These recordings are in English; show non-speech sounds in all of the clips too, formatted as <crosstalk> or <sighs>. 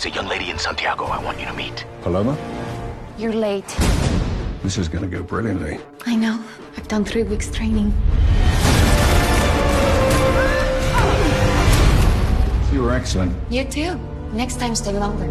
There's a young lady in Santiago I want you to meet. Paloma? You're late. This is gonna go brilliantly. I know. I've done three weeks training. You were excellent. You too. Next time, stay longer.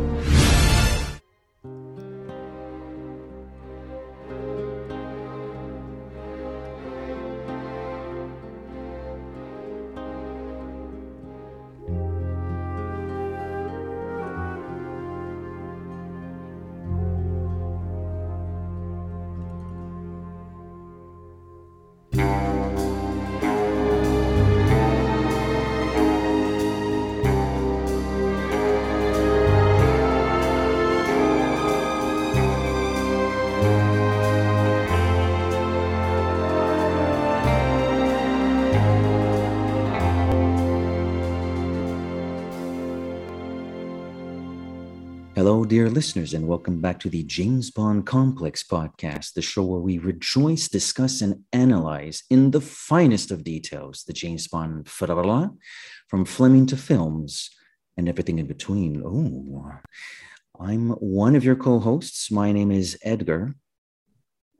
Dear listeners, and welcome back to the James Bond Complex podcast, the show where we rejoice, discuss, and analyze in the finest of details the James Bond phenomenon, from Fleming to films and everything in between. Oh, I'm one of your co hosts. My name is Edgar.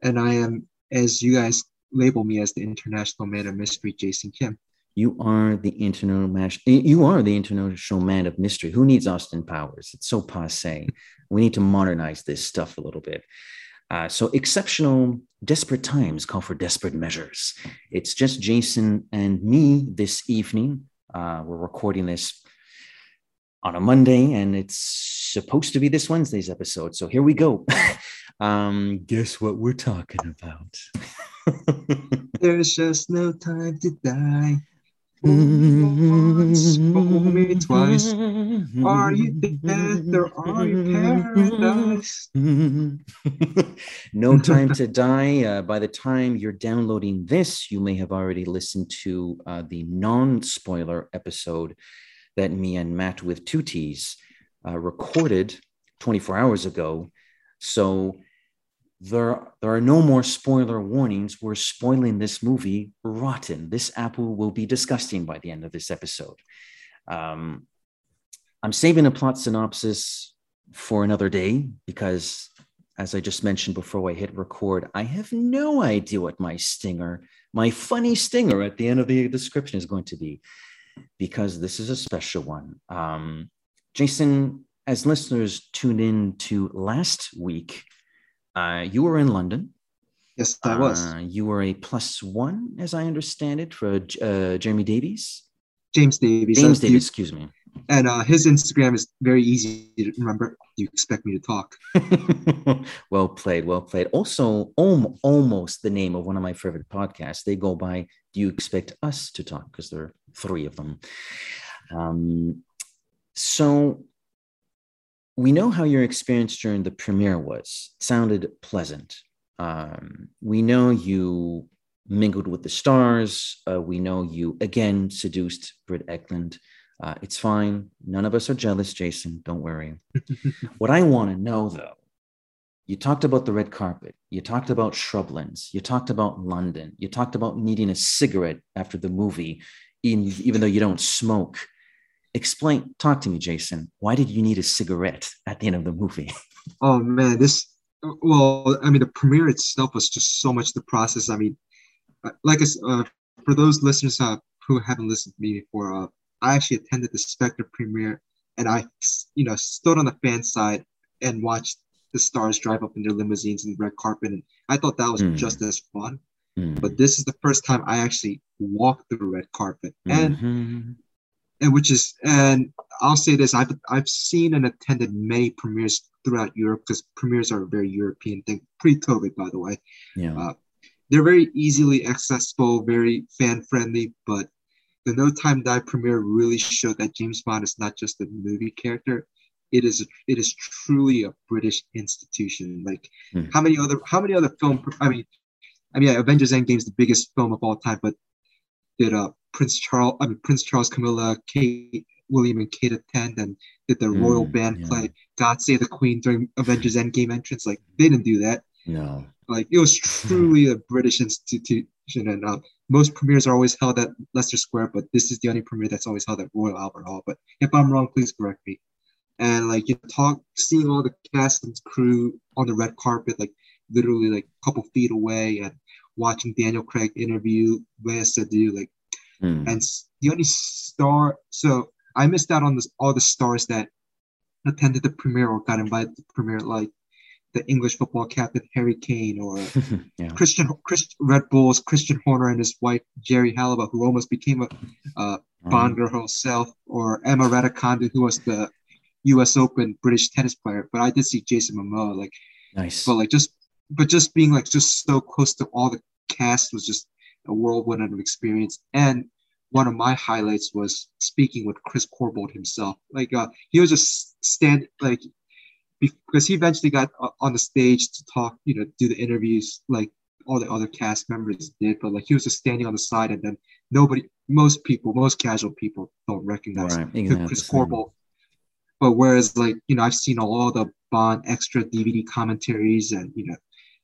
and I am, as you guys label me as the international man of mystery, Jason Kim. You are the international you are the international man of mystery. Who needs Austin Powers? It's so passe. We need to modernize this stuff a little bit. Uh, so exceptional, desperate times call for desperate measures. It's just Jason and me this evening. Uh, we're recording this on a Monday, and it's supposed to be this Wednesday's episode. So here we go. <laughs> um, guess what we're talking about? <laughs> There's just no time to die. Once, me twice. Are you death or are you paradise? no time to die. Uh, by the time you're downloading this, you may have already listened to uh, the non spoiler episode that me and Matt with two T's uh, recorded 24 hours ago. So there, there are no more spoiler warnings. We're spoiling this movie rotten. This apple will be disgusting by the end of this episode. Um, I'm saving a plot synopsis for another day because, as I just mentioned before I hit record, I have no idea what my stinger, my funny stinger at the end of the description is going to be because this is a special one. Um, Jason, as listeners tuned in to last week, uh, you were in London. Yes, I was. Uh, you were a plus one, as I understand it, for uh, Jeremy Davies. James Davies. James uh, Davies, excuse me. And uh, his Instagram is very easy to remember. Do you expect me to talk? <laughs> well played, well played. Also, om- almost the name of one of my favorite podcasts. They go by "Do you expect us to talk?" Because there are three of them. Um, so we know how your experience during the premiere was. It sounded pleasant. Um, we know you mingled with the stars. Uh, we know you again seduced Britt Ekland. Uh, it's fine. None of us are jealous, Jason. Don't worry. <laughs> what I want to know, though, you talked about the red carpet. You talked about shrublands. You talked about London. You talked about needing a cigarette after the movie, in, even though you don't smoke. Explain, talk to me, Jason. Why did you need a cigarette at the end of the movie? <laughs> Oh man, this. Well, I mean, the premiere itself was just so much the process. I mean, uh, like uh, for those listeners uh, who haven't listened to me before, uh, I actually attended the Spectre premiere, and I, you know, stood on the fan side and watched the stars drive up in their limousines and red carpet, and I thought that was Mm. just as fun. Hmm. But this is the first time I actually walked the red carpet, and Mhm. And which is and I'll say this I've I've seen and attended many premieres throughout Europe because premieres are a very European thing pre-COVID by the way yeah. uh, they're very easily accessible very fan friendly but the No Time Die premiere really showed that James Bond is not just a movie character it is a, it is truly a British institution like Hmm. how many other how many other film I mean I mean yeah, Avengers Endgame is the biggest film of all time but did uh Prince Charles I mean Prince Charles Camilla Kate William and Kate attend and did the royal Mm, band yeah. play God Save the Queen during Avengers Endgame entrance like they didn't do that No. like it was truly a British institution and uh, most premieres are always held at Leicester Square but this is the only premiere that's always held at Royal Albert Hall but if I'm wrong please correct me and like you talk, seeing all the cast and crew on the red carpet, like literally like a couple feet away, and watching Daniel Craig interview Léa Seydoux, like, Hmm. and the only star. So I missed out on this all the stars that attended the premiere or got invited to the premiere, like the English football captain Harry Kane or <laughs> yeah. Christian Chris, Red Bulls Christian Horner and his wife Geri Halliwell, who almost became a uh, Bond girl herself, or Emma Raducanu, who was the U.S. Open British tennis player. But I did see Jason Momoa, like, Nice. but like just, but just being like just so close to all the cast was just a whirlwind of experience. And one of my highlights was speaking with Chris Corbould himself. Like, uh, he was just stand like because he eventually got on the stage to talk, you know, do the interviews like all the other cast members did, but like he was just standing on the side, and then nobody, most people, most casual people don't recognize Right, Chris. Corbould. But whereas, like you know, I've seen all the Bond extra DVD commentaries, and you know,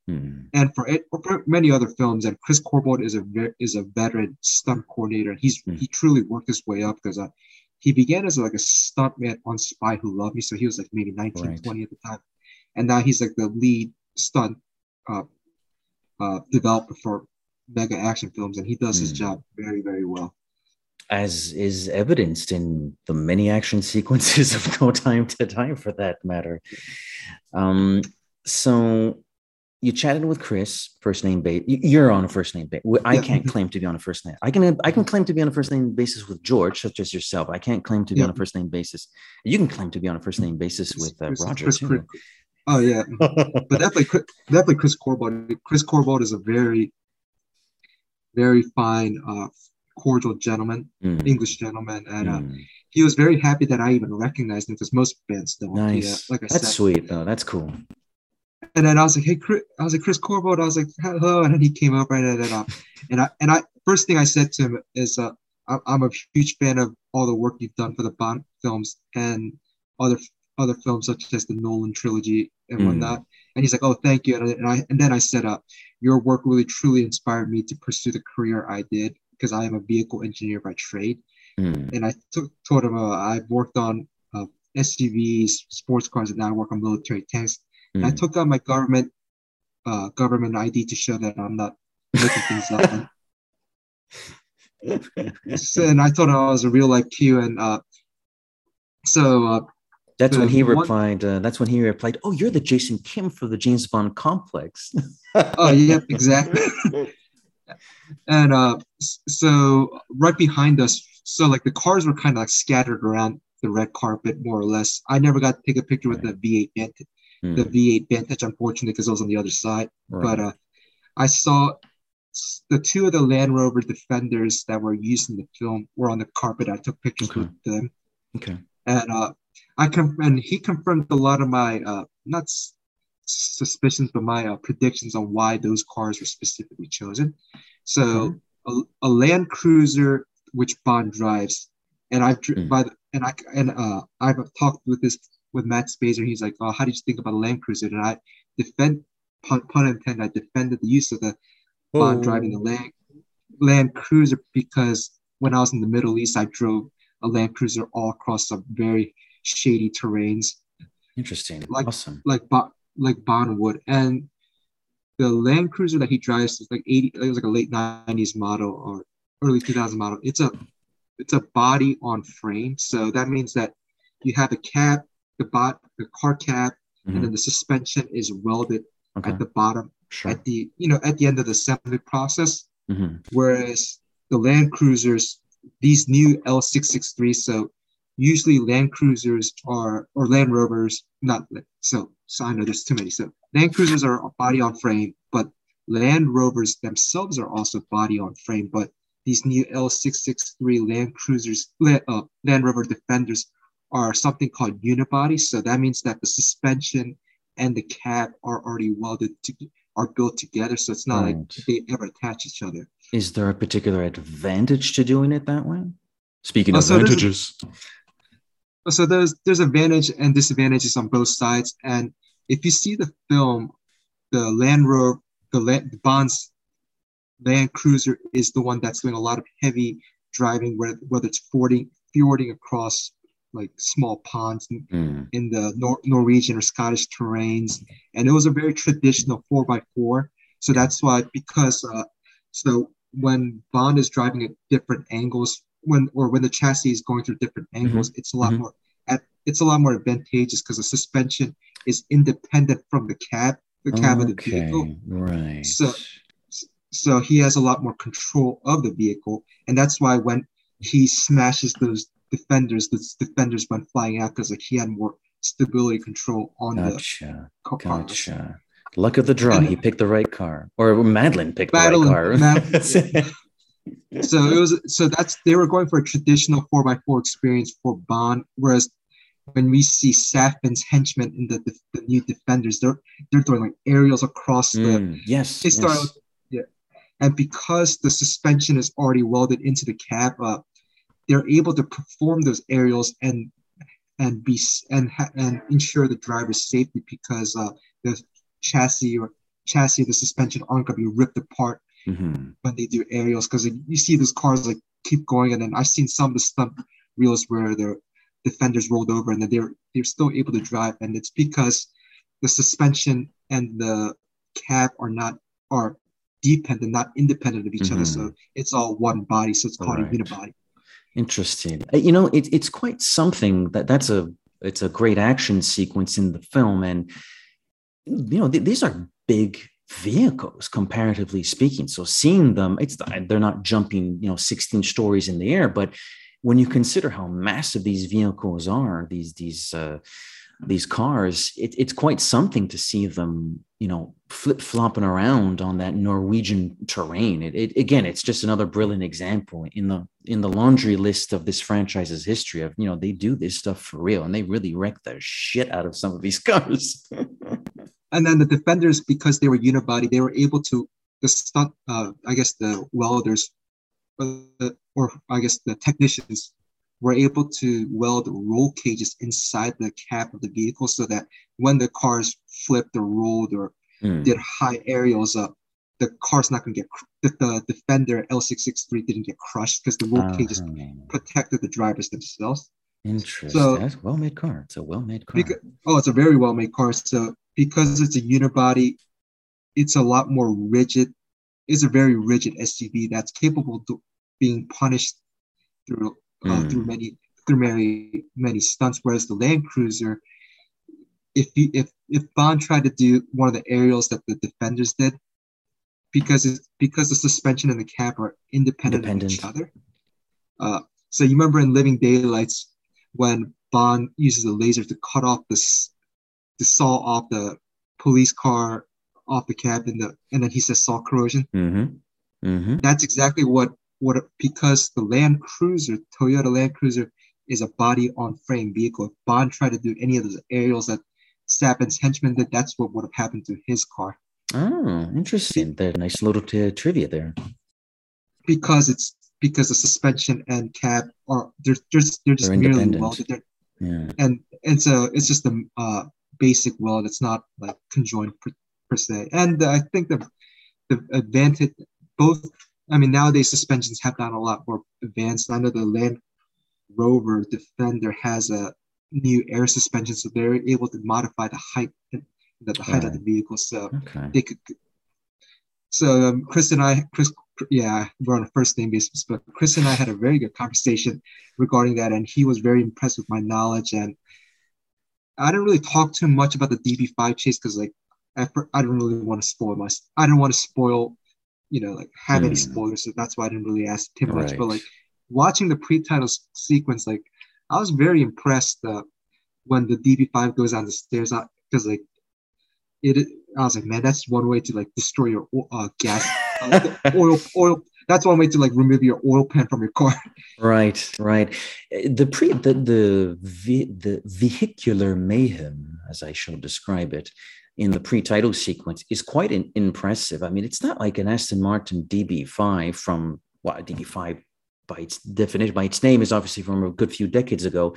Hmm. and for it for many other films, and Chris Corbould is a is a veteran stunt coordinator, and he's Hmm. he truly worked his way up because uh, he began as like a stuntman on Spy Who Loved Me, so he was like maybe 19, Right. 20 at the time, and now he's like the lead stunt uh, uh, developer for mega action films, and he does his Hmm. job very very well. As is evidenced in the many action <laughs> sequences of No Time to Die, for that matter. Um, so you chatted with Chris, first name base. You're on a first name basis. I can't claim to be on a first name. I can I can claim to be on a first name basis with George, such as yourself. I can't claim to be Yeah. on a first name basis. You can claim to be on a first name basis with uh, Roger Chris-. Chris- oh yeah, but definitely, Chris- definitely Chris Corbould. Chris Corbould is a very, very fine, uh, cordial gentleman, Mm, English gentleman, and uh, mm. he was very happy that I even recognized him because most bands don't. Yeah, Nice. like I That's said. sweet though. That's cool. And then I was like, "Hey, Chris," I was like, "Chris Corbould." I was like, "Hello," and then he came up and then, uh, and I and I first thing I said to him is, uh, "I'm a huge fan of all the work you've done for the Bond films and other other films such as the Nolan trilogy and Mm. whatnot." And he's like, "Oh, thank you." And I, and I and then I said, "Uh, your work really truly inspired me to pursue the career I did because I am a vehicle engineer by trade." Mm, and I took told him uh, I've worked on uh, SUVs, sports cars, and now I work on military tanks. And I mm. took out my government uh, government ID to show that I'm not making things up. And, I thought I was a real life Q, and uh, so uh, That's when he one- replied. Uh, that's when he replied, "Oh, you're the Jason Kim for the James Bond complex." <laughs> oh yeah, exactly. <laughs> and uh, so right behind us, so like the cars were kind of like scattered around the red carpet, more or less. I never got to take a picture with the V8 Vantage, Mm, the V8 Vantage, unfortunately, because I was on the other side. right. but uh, I saw the two of the Land Rover Defenders that were used in the film were on the carpet. I took pictures Okay. with them, okay. and uh, I com- and he confirmed a lot of my uh, not s- suspicions, but my uh, predictions on why those cars were specifically chosen. So a, a Land Cruiser, which Bond drives, and I've Mm. by the, and I and uh, I've talked with this with Matt Spaiser. He's like, "Oh, how did you think about a Land Cruiser?" And I defend pun, pun intended. I defended the use of the Bond oh. driving the Land Land Cruiser because when I was in the Middle East, I drove a Land Cruiser all across some very shady terrains, Interesting. like- awesome. like Bo- like Bond would. And the Land Cruiser that he drives is like eighty. It was like a late nineties model or early two thousand model. It's a it's a body on frame, so that means that you have a cab, the bot, the car cab, Mhm. and then the suspension is welded Okay. at the bottom Sure. at the you know at the end of the assembly process. Mhm. whereas the Land Cruisers, these new L663, so usually Land Cruisers are, or Land Rovers, not, so, so I know there's too many. So Land Cruisers are body on frame, but Land Rovers themselves are also body on frame, but these new L663 Land Cruisers, La- uh, Land Rover Defenders are something called unibody. So that means that the suspension and the cab are already welded to, are built together. So it's not like they ever attach each other. Is there a particular advantage to doing it that way? Speaking Oh, of so there's advantages, oh, so there's there's advantage and disadvantages on both sides and if you see the film the land rover the, land, the bond's land cruiser is the one that's doing a lot of heavy driving whether, whether it's fording fjording across like small ponds in, Mm. in the Nor- Norwegian or Scottish terrains, and it was a very traditional four by four. So that's why because uh, so when Bond is driving at different angles, when or when the chassis is going through different angles, it's a lot Mhm. more at it's a lot more advantageous because the suspension is independent from the cab, the cab of the vehicle. Okay, right. So- so he has a lot more control of the vehicle and that's why when he smashes those defenders the defenders went flying out because like he had more stability control on gotcha, the car gotcha. Luck of the draw. And- He picked the right car, or Madeline picked the right Madeline- car. <laughs> So it was so that's they were going for a traditional 4x4 experience for bond whereas when we see Safin's henchmen in the, the, the new defenders they're they're throwing like aerials across the Mm, yes. They start yes. yeah. And because the suspension is already welded into the cab, uh, they're able to perform those aerials and and be and and ensure the driver's safety because uh, the chassis or chassis the suspension aren't going to be ripped apart Mhm. when they do aerials because you see those cars like keep going and then I've seen some of the stunt reels where their defenders rolled over and then they're they're still able to drive and it's because the suspension and the cab are not are dependent not independent of each other so it's all one body so it's called Right. a unibody Interesting. Uh, You know, it, it's quite something that that's a it's a great action sequence in the film, and you know th- these are big vehicles comparatively speaking. So seeing them, it's they're not jumping you know 16 stories in the air, but when you consider how massive these vehicles are, these these uh, these cars, it, it's quite something to see them, you know, flip flopping around on that Norwegian terrain. It, it again, it's just another brilliant example in the in the laundry list of this franchise's history of you know they do this stuff for real and they really wreck the shit out of some of these <laughs> cars. and then the defenders because they were unibody they were able to the stunt uh, i guess the welders uh, or i guess the technicians were able to weld roll cages inside the cab of the vehicle so that when the cars flipped or rolled or Hmm. did high aerials up the car's not going to get cr- the, the defender l663 didn't get crushed because the roll cages Uh-huh. protected the drivers themselves Interesting. So- That's a well-made car. It's a well-made car. Because, oh, it's a very well made car. So because it's a unibody, it's a lot more rigid. It's a very rigid SUV that's capable of being punished through uh, Mm. through many through many many stunts. Whereas the Land Cruiser, if you if if Bond tried to do one of the aerials that the Defenders did, because it's because the suspension and the cab are independent, of each other. Uh, so you remember in Living Daylights when Bond uses a laser to cut off this to saw off the police car off the cab and the and then he says saw corrosion. Mm-hmm. Mm-hmm. That's exactly what what because the Land Cruiser, Toyota Land Cruiser, is a body on frame vehicle. If Bond tried to do any of those aerials that Safin's henchman did, that's what would have happened to his car Oh, interesting. That nice little t- trivia there. because it's because the suspension and cab are they're just they're just They're merely welded. They're, Yeah. and it's a it's just a uh, basic weld. It's not like conjoined per, per se. And I think the the advantage both. I mean, nowadays suspensions have gotten a lot more advanced. I know the Land Rover Defender has a new air suspension, so they're able to modify the height the, the height of the vehicle. So Okay. they could. So um, Chris and I, Chris, yeah, we're on a first name basis, but Chris and I had a very good conversation regarding that, and he was very impressed with my knowledge. And I didn't really talk too much about the DB5 chase because, like, fir- I didn't really want to spoil my. I didn't want to spoil, you know, like have any Hmm. spoilers. So that's why I didn't really ask too much. But like watching the pre-title s- sequence, like I was very impressed uh, when the DB5 goes down the stairs because like it. I was like, man, that's one way to like destroy your uh, gas uh, <laughs> oil oil. That's one way to like remove your oil pan from your car. Right, right. Uh, The pre the the the vehicular mayhem, as I shall describe it, in the pre-title sequence is quite an, impressive. I mean, it's not like an Aston Martin DB5 from well, DB5 by its definition, by its name is obviously from a good few decades ago.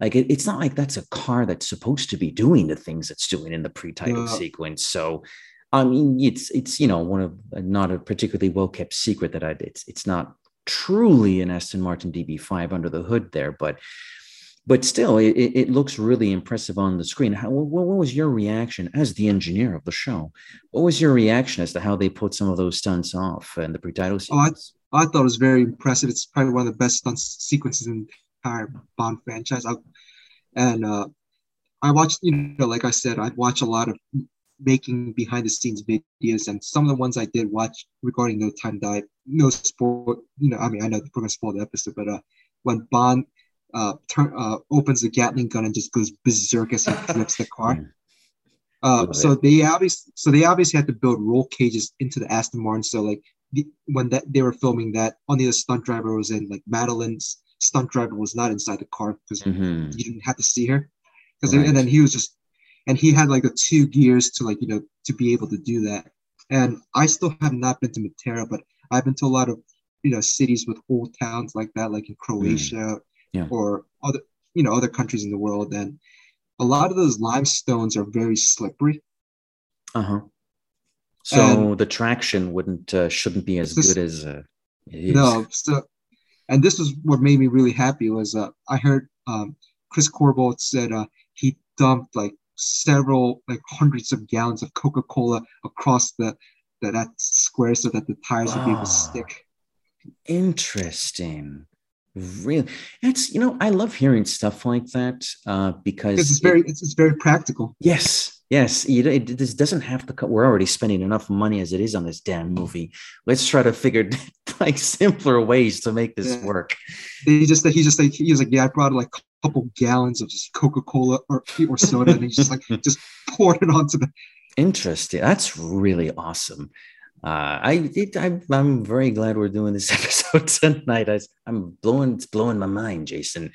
Like it, it's not like that's a car that's supposed to be doing the things it's doing in the pre-title Yeah. sequence. So I mean, it's it's you know one of not a particularly well kept secret that I it's it's not truly an Aston Martin DB5 under the hood there, but but still, it, it looks really impressive on the screen. How, what, what was your reaction as the engineer of the show? What was your reaction as to how they put some of those stunts off and the pre-title Oh, I- I thought it was very impressive. It's probably one of the best stunt sequences in the entire Bond franchise. I, and uh, I watched, you know, like I said, I watch a lot of making behind the scenes videos, and some of the ones I did watch regarding No Time Die, no sport. You know, I mean, I know we're gonna spoil the episode, but uh, when Bond uh, turn uh, opens the Gatling gun and just goes berserk as <laughs> he flips the car. Mm. Uh, so they obviously, so they obviously had to build roll cages into the Aston Martin. So like the, when that they were filming that, only the stunt driver was in. Like Madeline's stunt driver was not inside the car because Mhm. you didn't have to see her. Because Right. and then he was just, and he had like the two gears to like you know to be able to do that. And I still have not been to Matera, but I've been to a lot of you know cities with old towns like that, like in Croatia Mm. Yeah. or other you know other countries in the world. And a lot of those limestones are very slippery. Uh-huh. So the traction wouldn't uh, shouldn't be as This- good as uh, it is. No, so and this was what made me really happy was uh, I heard um, Chris Corbould said uh, he dumped like several like hundreds of gallons of Coca Cola across the, the that square so that the tires would be able to Ah. stick. Interesting. Really, that's you know I love hearing stuff like that uh, because it's it- very it's, it's very practical. Yes, yes. You, it, this doesn't have to. co- We're already spending enough money as it is on this damn movie. Let's try to figure <laughs> like simpler ways to make this Yeah. work. He just he just like he was like yeah I brought like a couple gallons of just Coca Cola or or soda and he just like <laughs> just poured it onto the Interesting. That's really awesome. Uh, I, it, I I'm very glad we're doing this <laughs> episode tonight. I, I'm blowing it's blowing my mind, Jason.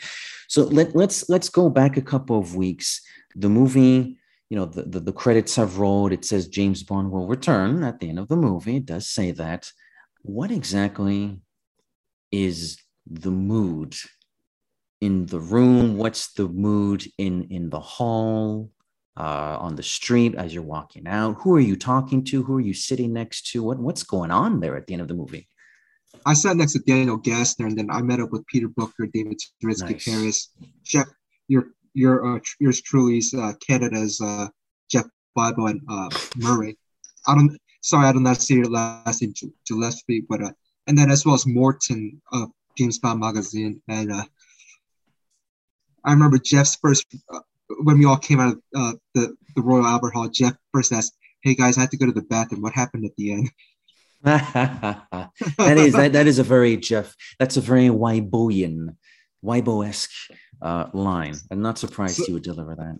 So let let's let's go back a couple of weeks. The movie, you know, the, the the credits have rolled. It says James Bond will return at the end of the movie. It does say that. What exactly is the mood in the room? What's the mood in in the hall? Uh, on the street as you're walking out? Who are you talking to? Who are you sitting next to? What what's going on there at the end of the movie? I sat next to Daniel Gassner, and then I met up with Peter Booker, David Turitsky, Nice. Paris, Jeff, your your uh, yours truly's uh, Canada's uh, Jeff Bible and uh, Murray. I don't sorry, I don't how to your last name, Gi- Gillespie, but uh, and then as well as Morton of James Bond magazine, and uh, I remember Jeff's first uh, when we all came out of uh, the the Royal Albert Hall. Jeff first asked, "Hey guys, I had to go to the bathroom. What happened at the end?" <laughs> that is that, that is a very Jeff. That's a very Weiboian, Weibo-esque uh, line. I'm not surprised So- you would deliver that.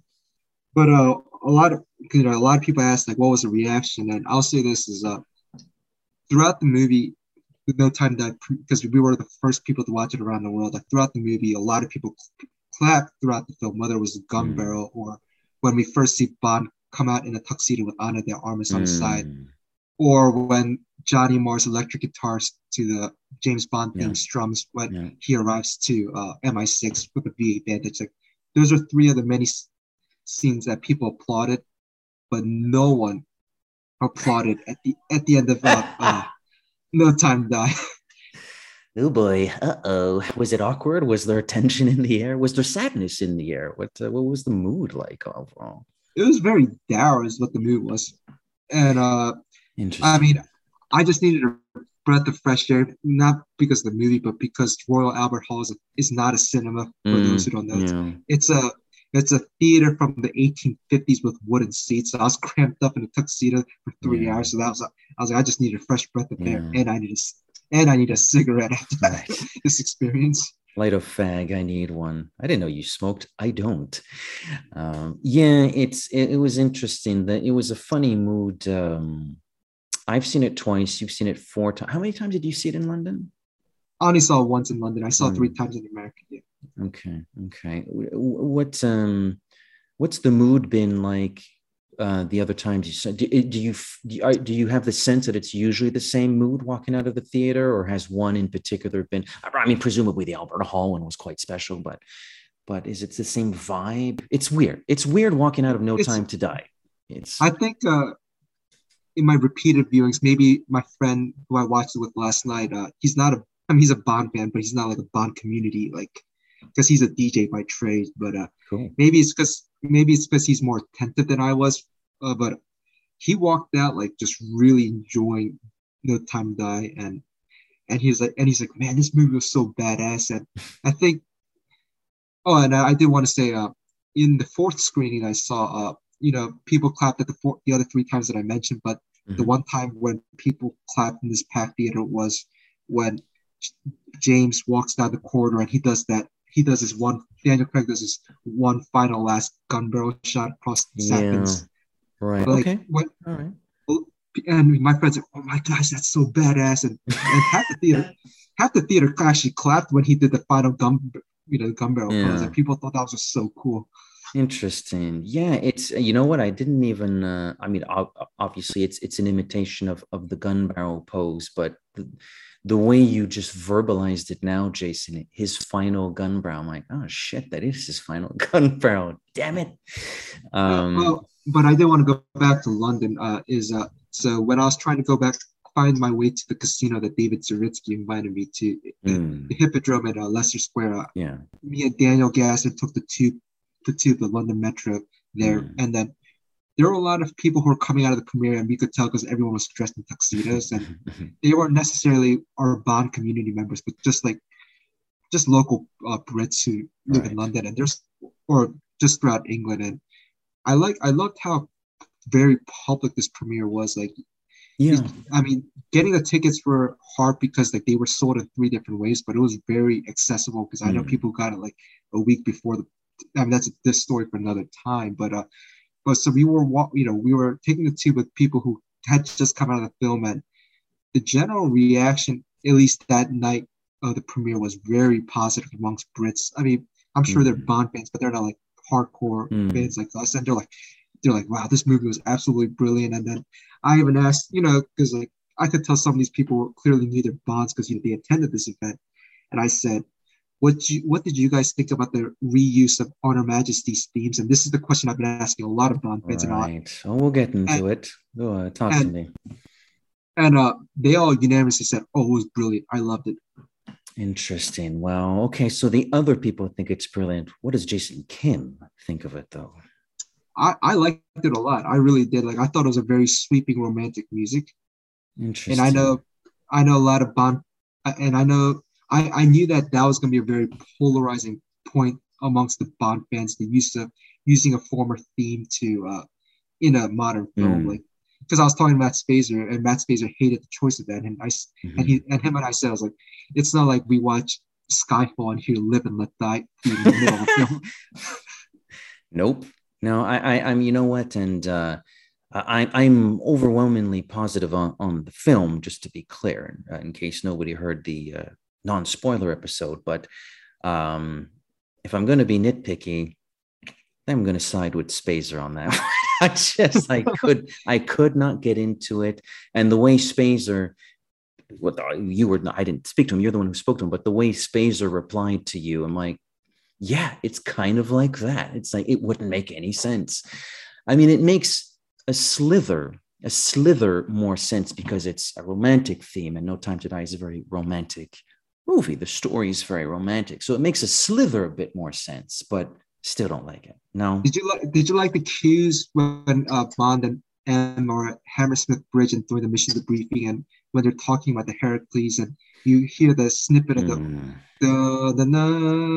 but uh, a lot of you know a lot of people ask like what was the reaction and i'll say this is uh throughout the movie no time that because we were the first people to watch it around the world like throughout the movie a lot of people clapped throughout the film whether it was a gun Mm. barrel or when we first see bond come out in a tuxedo with Ana de Armas on the side Mm, or when johnny marr's electric guitars to the james bond theme Yeah. strums when yeah. he arrives to uh, MI6 with a V8 Vantage. Like those are three of the many s- scenes that people applauded, but no one applauded at the at the end of uh, uh, No Time to Die. <laughs> Oh boy. Uh oh. Was it awkward? Was there tension in the air? Was there sadness in the air? What uh, what was the mood like overall? It was very dour, is what the mood was, and uh. I mean, I just needed a breath of fresh air, not because of the movie, but because Royal Albert Hall is, is not a cinema. For Mm, those who don't know, It's- yeah. it's a it's a theater from the 1850s with wooden seats. So I was cramped up in a tuxedo for three Yeah. hours. So that was I was like, I just needed a fresh breath of air, Yeah. and I need a s- and I need a cigarette after that, <laughs> this experience. light a fag i need one i didn't know you smoked i don't um yeah it's it, it was interesting that it was a funny mood um i've seen it twice you've seen it four times how many times did you see it in london I only saw it once in London. I saw it three Hmm. times in America. Yeah. okay okay Wh- wh- what um what's the mood been like uh the other times you saw do, do you do you, do you have the sense that it's usually the same mood walking out of the theater or has one in particular been i mean presumably the alberta hall one was quite special but but is it the same vibe it's weird it's weird walking out of no It's- time to die it's I think uh, in my repeated viewings, maybe my friend who I watched it with last night, uh, he's not a I mean he's a Bond fan, but he's not like a Bond community like because he's a DJ by trade. But uh, Cool. maybe it's because maybe it's because he's more attentive than I was. Uh, but he walked out like just really enjoying No Time to Die, and and he's like, and he's like, man, this movie was so badass. And I think, oh, and I did want to say, uh, in the fourth screening I saw, uh, you know, people clapped at the four, the other three times that I mentioned, but the Mhm. one time when people clapped in this packed theater was when James walks down the corridor and he does that. He does his one. Daniel Craig does his one final last gun barrel shot across the Yeah. seconds. Right. Like, okay. when, All right. and my friends are, oh my gosh, that's so badass. And, and half the theater, <laughs> half the theater actually clapped when he did the final gun, you know, gun barrel pose. Yeah. And people thought that was just so cool. Interesting. Yeah, it's you know what I didn't even. Uh, I mean, obviously, it's it's an imitation of of the gun barrel pose, but the, the way you just verbalized it now, Jason, his final gun barrel. I'm like, oh shit, that is his final <laughs> gun barrel. Damn it. Um, well, but I did want to go back to London. Uh, is uh, so when I was trying to go back, find my way to the casino that David Zaritsky invited me to, mm, the Hippodrome at uh, Leicester Square. Uh, yeah. me and Daniel Gasser took the tube, the tube, the London Metro there, Mm. and then there were a lot of people who were coming out of the premiere, and we could tell because everyone was dressed in tuxedos, and <laughs> they weren't necessarily our Bond community members, but just like just local uh, Brits who live in London, and there's or just throughout England, and I like I loved how very public this premiere was. Like, yeah. I mean, getting the tickets were hard because like they were sold in three different ways, but it was very accessible because I know Mm. people got it like a week before the. I mean, that's this story for another time, but uh, but so we were you know we were taking the tube with people who had just come out of the film, and the general reaction, at least that night of the premiere, was very positive amongst Brits. I mean, I'm sure they're Mhm. Bond fans, but they're not like hardcore Mm. fans like us, and they're like they're like, wow, this movie was absolutely brilliant. And then I even asked, you know, because like I could tell some of these people were clearly knew their bonds because you know, they attended this event. And I said, what you what did you guys think about the reuse of On Her Majesty's themes? And this is the question I've been asking a lot of Bond fans and, I, Right. Oh, we'll get into it. Go uh, talk to and- me. and uh, they all unanimously said, oh, it was brilliant. I loved it. Interesting. Well, okay. So the other people think it's brilliant. What does Jason Kim think of it, though? I, I liked it a lot. I really did. Like I thought it was a very sweeping romantic music. Interesting. and I know, I know a lot of Bond, and I know I, I knew that that was going to be a very polarizing point amongst the Bond fans. The use of using a former theme to uh, in a modern film, Mm. like because I was talking to Matt Spaiser, and Matt Spaiser hated the choice of that, and I Mhm. and he and him and I said, I was like, it's not like we watch Skyfall and hear "Live and Let Die" in the middle of the film. <laughs> Nope. No, I, I, I'm. You know what? And uh, I, I'm overwhelmingly positive on, on the film. Just to be clear, uh, in case nobody heard the uh, non-spoiler episode, but um, if I'm going to be nitpicky, I'm going to side with Spaiser on that. <laughs> I just, I could, I could not get into it, and the way Spaiser. What you were? I didn't speak to him. You're the one who spoke to him. But the way Spaiser replied to you, I'm like, yeah, it's kind of like that. It's like it wouldn't make any sense. I mean, it makes a slither, a slither more sense because it's a romantic theme, and No Time to Die is a very romantic movie. The story is very romantic, so it makes a slither a bit more sense. But still, don't like it. No. Did you like Did you like the cues when uh, Bond and M are at Hammersmith Bridge and during the mission debriefing, and when they're talking about the Heracles, and you hear the snippet of the Mm. da, da, na,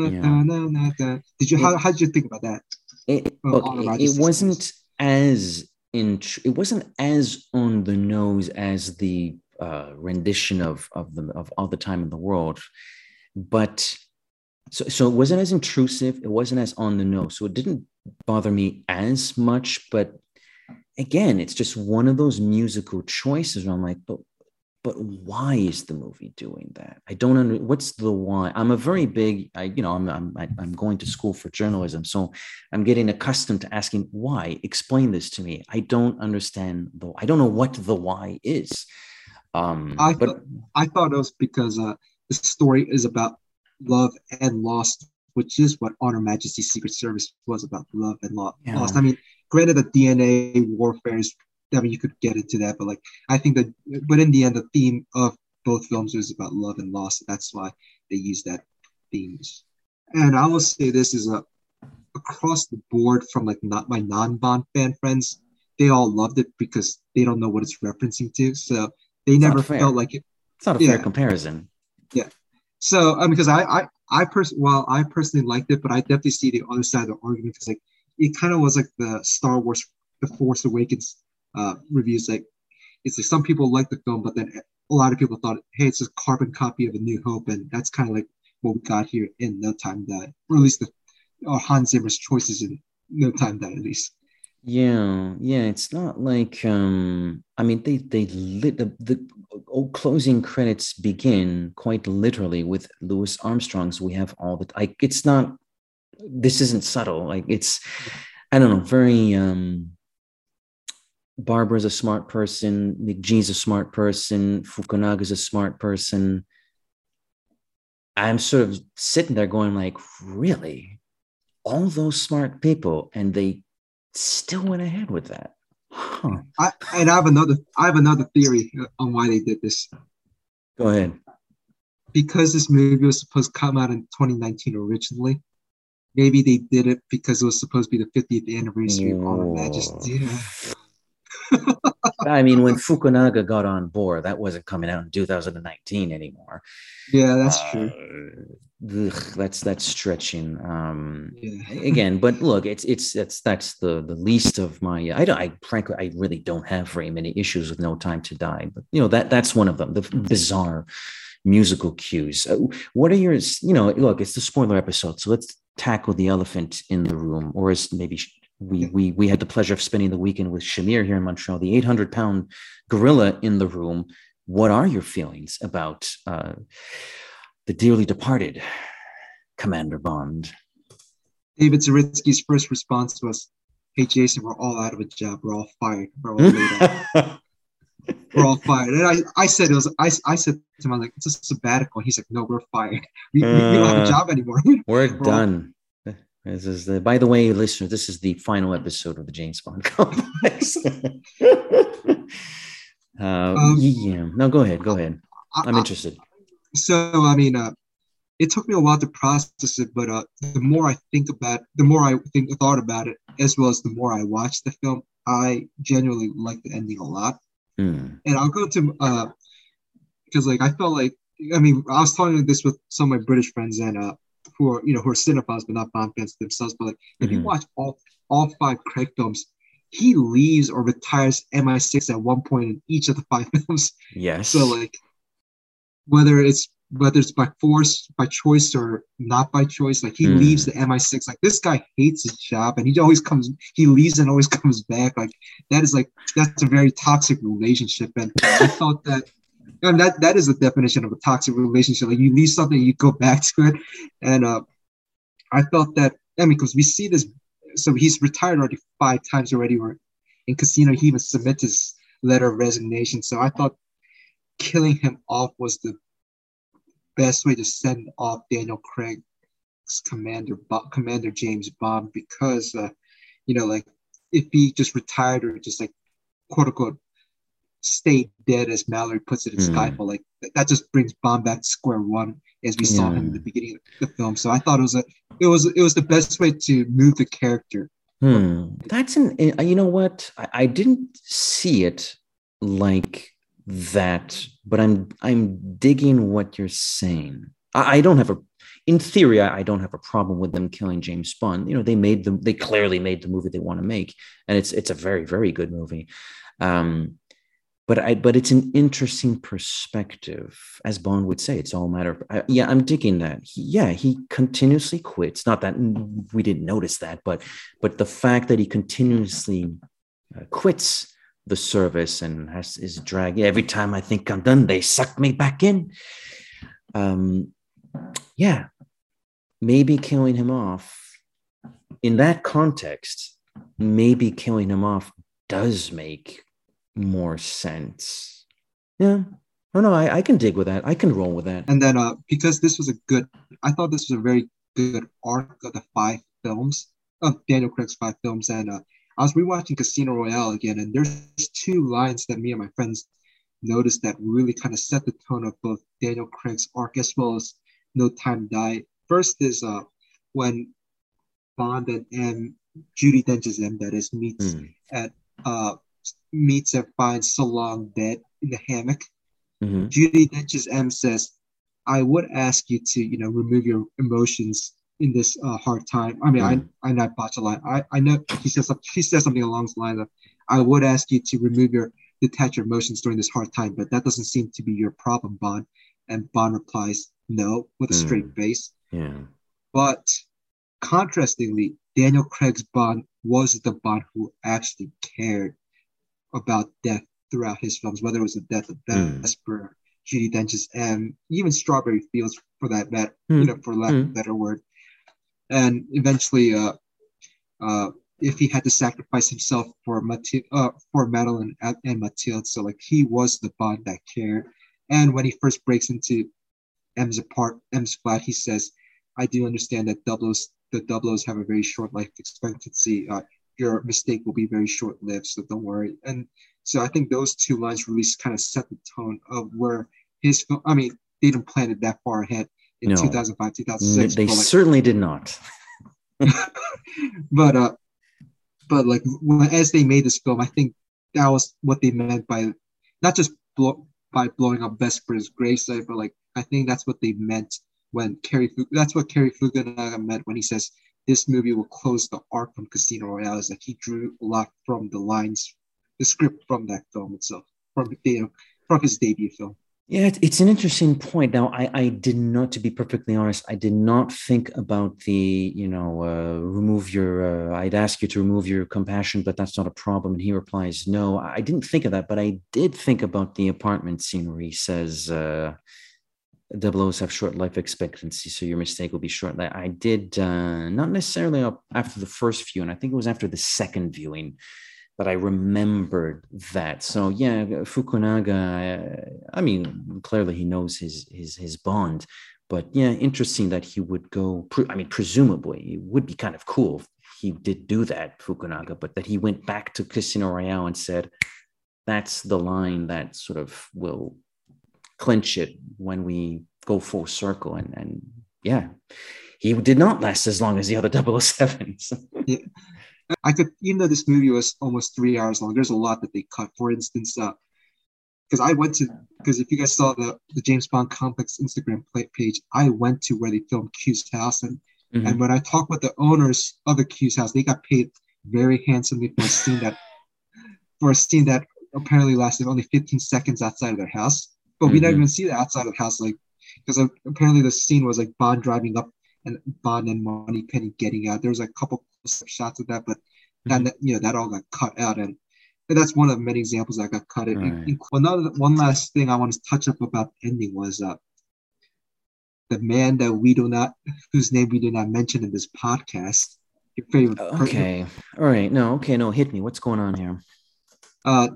Yeah. da, na, na, da. Did you how, It- how did you think about that? it, Well, look, it- it wasn't as in it wasn't as on the nose as the uh, rendition of of the of all the time in the world, but so so it wasn't as intrusive. It wasn't as on the nose, so it didn't bother me as much. But again, it's just one of those musical choices. Where I'm like, but but why is the movie doing that? I don't under what's the why? I'm a very big i you know i'm i'm i'm going to school for journalism. So i'm getting accustomed to asking why. Explain this to me. I don't understand the i don't know what the why is um I but thought I thought it was because uh, the story is about love and loss, which is what On Her Majesty's Secret Service was about love and lo- Yeah. loss. I mean, granted, the DNA warfare is. I mean, you could get into that, but like, I think that, but in the end, the theme of both films is about love and loss. That's why they use that themes. and I will say this is a across the board from like not my non-Bond fan friends, they all loved it because they don't know what it's referencing to. So they It's never felt like it. It's not a fair comparison. Yeah. So I mean, because I I I pers- while I personally liked it, but I definitely see the other side of the argument because like it kind of was like the Star Wars The Force Awakens uh reviews like it's like some people like the film, but then a lot of people thought, hey, it's a carbon copy of A New Hope, and that's kind of like what we got here in No Time that, or at least the or Hans Zimmer's choices in No Time that at least. Yeah, yeah, it's not like um I mean they they lit the the oh, closing credits begin quite literally with Louis Armstrong's we have all the like it's not this isn't subtle like it's I don't know very um Barbara's a smart person, McGee's a smart person, Fukunaga's a smart person. I'm sort of sitting there going like really all those smart people and they still went ahead with that. Huh. I and I have another I have another theory on why they did this. Go ahead. because this movie was supposed to come out in 2019 originally, maybe they did it because it was supposed to be the 50th anniversary of Honor and Majesty. Yeah. <laughs> I mean, when Fukunaga got on board, that wasn't coming out in 2019 anymore. Yeah, that's true. Uh, ugh, that's that's stretching. Um, Yeah. again, but look, it's it's that's that's the the least of my. I don't. I frankly, I really don't have very many issues with No Time to Die, but you know that that's one of them. The bizarre musical cues. Uh, what are your? You know, look, it's the spoiler episode, so let's tackle the elephant in the room, or as maybe we we we had the pleasure of spending the weekend with Shamir here in Montreal, the 800 pound gorilla in the room. What are your feelings about uh, the dearly departed Commander Bond? David Zaritsky's first response was, Hey, Jason, we're all out of a job. We're all fired. We're all laid off. <laughs> We're all fired. And I, I said, it was, I, I said to him, I was like, it's a sabbatical. He's like, no, we're fired. We, <laughs> we, we don't have Uh, a job anymore. <laughs> We're all- done. This is the. By the way, listeners, this is the final episode of the James Bond <laughs> complex. <laughs> uh, Um, yeah. No, go ahead. Go ahead. I- I'm I- interested. so I mean, uh, it took me a while to process it, but uh, the more I think about, the more I think thought about it, as well as the more I watched the film, I genuinely like the ending a lot. Hmm. And I'll go to uh, because like I felt like I mean I was talking this with some of my British friends and uh, who are you know who are cinephiles but not Bond fans themselves, but like if you Mhm. watch all all five Craig films. He leaves or retires MI6 at one point in each of the five <laughs> films. Yes. So like whether it's whether it's by force, by choice, or not by choice, like he Mm. leaves the MI6. Like this guy hates his job, and he always comes. He leaves and always <laughs> comes back. Like that is like that's a very toxic relationship. And I <laughs> thought that. And that that is the definition of a toxic relationship. Like you leave something, you go <laughs> back to it, and uh, I felt that. I mean, because we see this, so he's retired already five times already. In Casino, he even submits his letter of resignation. So I thought killing him off was the best way to send off Daniel Craig's commander, Commander James Bond, because uh, you know, like if he just retired or just like quote unquote stay dead, as Mallory puts it in Hmm. Skyfall, like that just brings Bond back to square one, as we saw him in the beginning of the film. So I thought it was a, it was, it was the best way to move the character. Hmm. That's an. uh, You know what? I, I didn't see it like that, but I'm I'm digging what you're saying. I, I don't have a. In theory, I, I don't have a problem with them killing James Bond. You know, they made them. They clearly made the movie they want to make, and it's it's a very very good movie. Um, but I but it's an interesting perspective, as Bond would say. It's all matter of I, yeah. I'm digging that. He, yeah, he continuously quits. Not that we didn't notice that, but but the fact that he continuously uh, quits the service and has is dragged every time I think I'm done, they suck me back in. Um, yeah, maybe killing him off in that context, maybe killing him off does make more sense. Yeah. Oh no, I, I can dig with that. I can roll with that. And then uh, because this was a good, I thought this was a very good arc of the five films of Daniel Craig's five films. And uh, I was rewatching Casino Royale again, and there's two lines that me and my friends noticed that really kind of set the tone of both Daniel Craig's arc as well as No Time to Die. First is uh, when Bond and M, Judi Dench's M, that is, meets Mm. at uh meets and finds Solange dead in the hammock. Mhm. Judi Dench's M says, "I would ask you to, you know, remove your emotions in this uh, hard time." I mean, Mm. I I not botch a line. I I know he says she says something along the lines of, "I would ask you to remove your detach your emotions during this hard time, but that doesn't seem to be your problem, Bond." And Bond replies, "No," with a straight Mm. face. Yeah. But contrastingly, Daniel Craig's Bond was the Bond who actually cared about death throughout his films, whether it was the death of Mm. Vesper, Judi Dench's M, even Strawberry Fields, for that matter, you Mm. know, for lack of a Mm. better word. And eventually, uh, uh, if he had to sacrifice himself for Mathilde, uh, for Madeline and, and Mathilde, so like he was the Bond that cared. And when he first breaks into M's apart, M's flat, he says, "I do understand that doubles, the doubles have a very short life expectancy. Uh, your mistake will be very short lived, so don't worry." And so I think those two lines really kind of set the tone of where his film. I mean, they didn't plan it that far ahead in No. 2005, N- 2006. They like, certainly did not. <laughs> but uh, but like when, as they made this film, I think that was what they meant by not just blow, by blowing up Vesper's gravesite, but like I think that's what they meant when Cary. That's what Cary Fukunaga meant when he says this movie will close the arc from Casino Royale. Is like he drew a lot from the lines, the script from that film itself, from know, from his debut film. Yeah, it- it's an interesting point. Now, I, I did not, to be perfectly honest, I did not think about the, you know, uh, remove your, uh, I'd ask you to remove your compassion, but that's not a problem. And he replies, no, I didn't think of that, but I did think about the apartment scene where he says, uh, double O's have short life expectancy, so your mistake will be short. I did, uh, not necessarily after the first view, and I think it was after the second viewing that I remembered that. So yeah, Fukunaga. uh, I mean, clearly he knows his his his bond, but yeah, interesting that he would go. I mean, presumably it would be kind of cool he did do that, Fukunaga, but that he went back to Casino Royale and said, "That's the line that sort of will clinch it when we go full circle." And and yeah. He did not last as long as the other 007s. <laughs> I could, even though this movie was almost three hours long, there's a lot that they cut. For instance, because I went to, because if you guys saw the, the James Bond Complex Instagram page, I went to where they filmed Q's house. And, Mhm. and when I talked with the owners of the Q's house, they got paid very handsomely for a scene that, for a scene that apparently lasted only 15 seconds outside of their house. But we never Mhm. even see the outside of the house, like, because apparently the scene was like Bond driving up and Bond and Moneypenny getting out. There was a couple shots of that, but Mm-hmm. that you know that all got cut out, and, and that's one of many examples that got cut. In, Right. in- another one last thing I want to touch up about the ending was uh, the man that we do not, whose name we do not mention in this podcast. Your favorite, per- Okay. All right. No, okay. No, hit me. What's going on here? uh,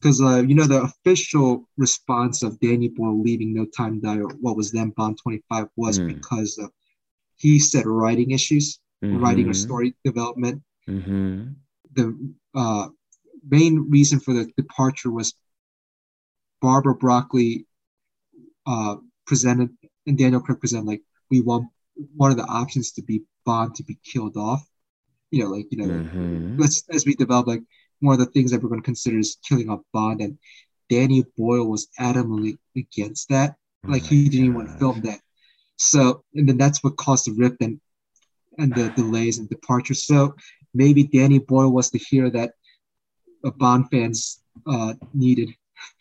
because uh, you know the official response of Danny Boyle leaving No Time Die, or what was then Bond 25, was Mm. because uh, he said writing issues, writing or story development. Mm-hmm. the uh, main reason for the departure was Barbara Broccoli uh, presented and Daniel Craig presented like we want one of the options to be Bond to be killed off. You know, like you know, Mhm. let's as we develop like one of the things that we're going to consider is killing off Bond, and Danny Boyle was adamantly against that. Like Oh he didn't even want to film that. So and then that's what caused the rift and and the delays and departure. So maybe Danny Boyle was the hero that uh, Bond fans uh, needed.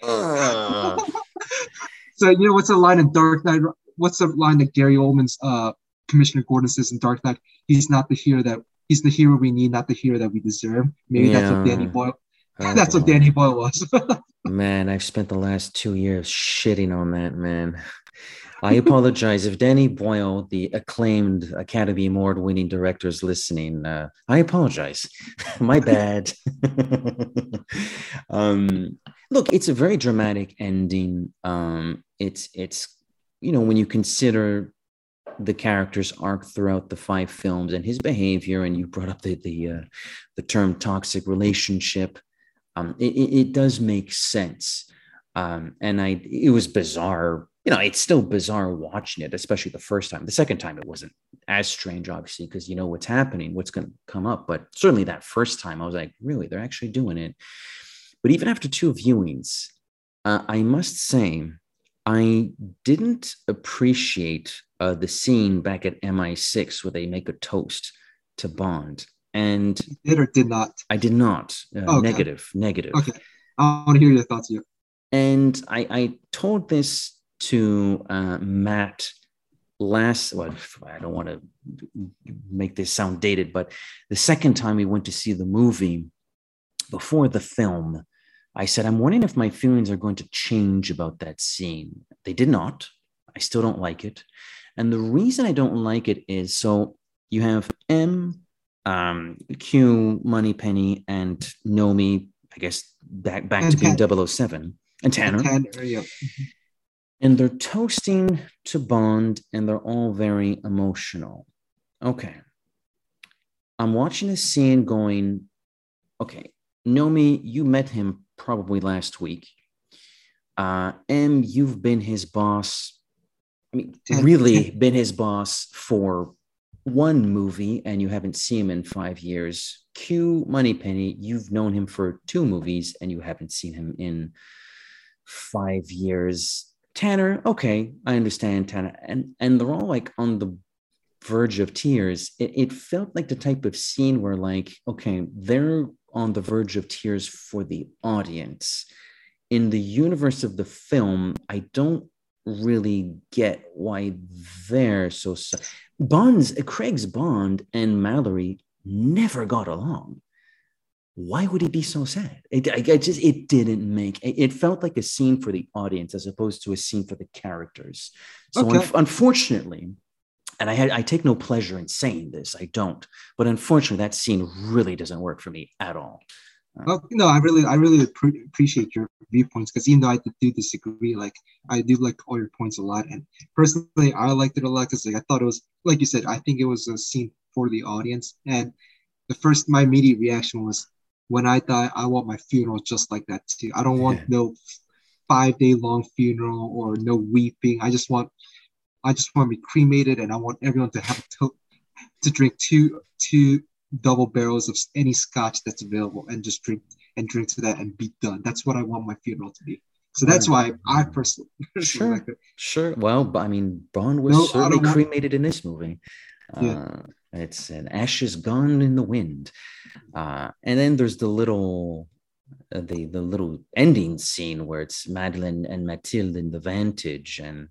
Ugh. <laughs> So you know what's the line in Dark Knight? What's the line that Gary Oldman's uh, Commissioner Gordon says in Dark Knight? He's not the hero that he's the hero we need, not the hero that we deserve. Maybe that's what Danny Yeah. Boyle. Oh, <laughs> that's what. Danny Boyle was. <laughs> Man, I've spent the last two years shitting on that man. I apologize if Danny Boyle, the acclaimed Academy Award winning director, is listening. Uh, I apologize. <laughs> My bad. um, look, it's a very dramatic ending. Um, it's it's you know when you consider the character's arc throughout the five films and his behavior, and you brought up the the uh, the term toxic relationship. Um, it, it, does make sense. Um, and I, it was bizarre you know, it's still bizarre watching it, especially the first time. The second time, it wasn't as strange, obviously, because you know what's happening, what's going to come up. But certainly that first time, I was like, really, they're actually doing it. But even after two viewings, uh, I must say, I didn't appreciate uh, the scene back at MI6 where they make a toast to Bond. And did or did not? I did not. Uh, Okay. Negative, negative. Okay, I want to hear your thoughts here. And I, I told this to uh, Matt last. Well, I don't want to make this sound dated, but the second time we went to see the movie before the film, I said, I'm wondering if my feelings are going to change about that scene. They did not. I still don't like it. And the reason I don't like it is so you have M, um, Q, Moneypenny, and Nomi, I guess back back And to being Tanner. 007, and Tanner. Tanner, yeah. And they're toasting to Bond, and they're all very emotional. Okay. I'm watching this scene going, okay, Nomi, you met him probably last week. Uh, M, you've been his boss. I mean, <laughs> really been his boss for one movie, and you haven't seen him in five years. Q, Moneypenny, you've known him for two movies, and you haven't seen him in five years. Tanner, okay, I understand Tanner, and and they're all like on the verge of tears. It, it felt like the type of scene where like, okay, they're on the verge of tears for the audience. In the universe of the film, I don't really get why they're so. Bond's Craig's Bond and Mallory never got along why would he be so sad? It, I, I just it didn't make it, it felt like a scene for the audience as opposed to a scene for the characters. So Okay. unf- unfortunately, and I had I take no pleasure in saying this, I don't, but unfortunately, that scene really doesn't work for me at all. Uh, well, no, I really, I really appre- appreciate your viewpoints because even though I do disagree, like I do like all your points a lot, and personally, I liked it a lot because like I thought it was, like you said, I think it was a scene for the audience, and the first, my immediate reaction was, when I die, I want my funeral just like that too. I don't want no five day long funeral or no weeping. I just want, I just want to be cremated, and I want everyone to have to, to drink two two double barrels of any scotch that's available and just drink and drink to that and be done. That's what I want my funeral to be. So that's why I personally, <laughs> personally Sure. like it. Sure. Well, I mean, Bond was No, certainly cremated in this movie. Yeah. Uh, it's an ashes gone in the wind. Uh, and then there's the little, uh, the the little ending scene where it's Madeline and Mathilde in the Vantage, and uh,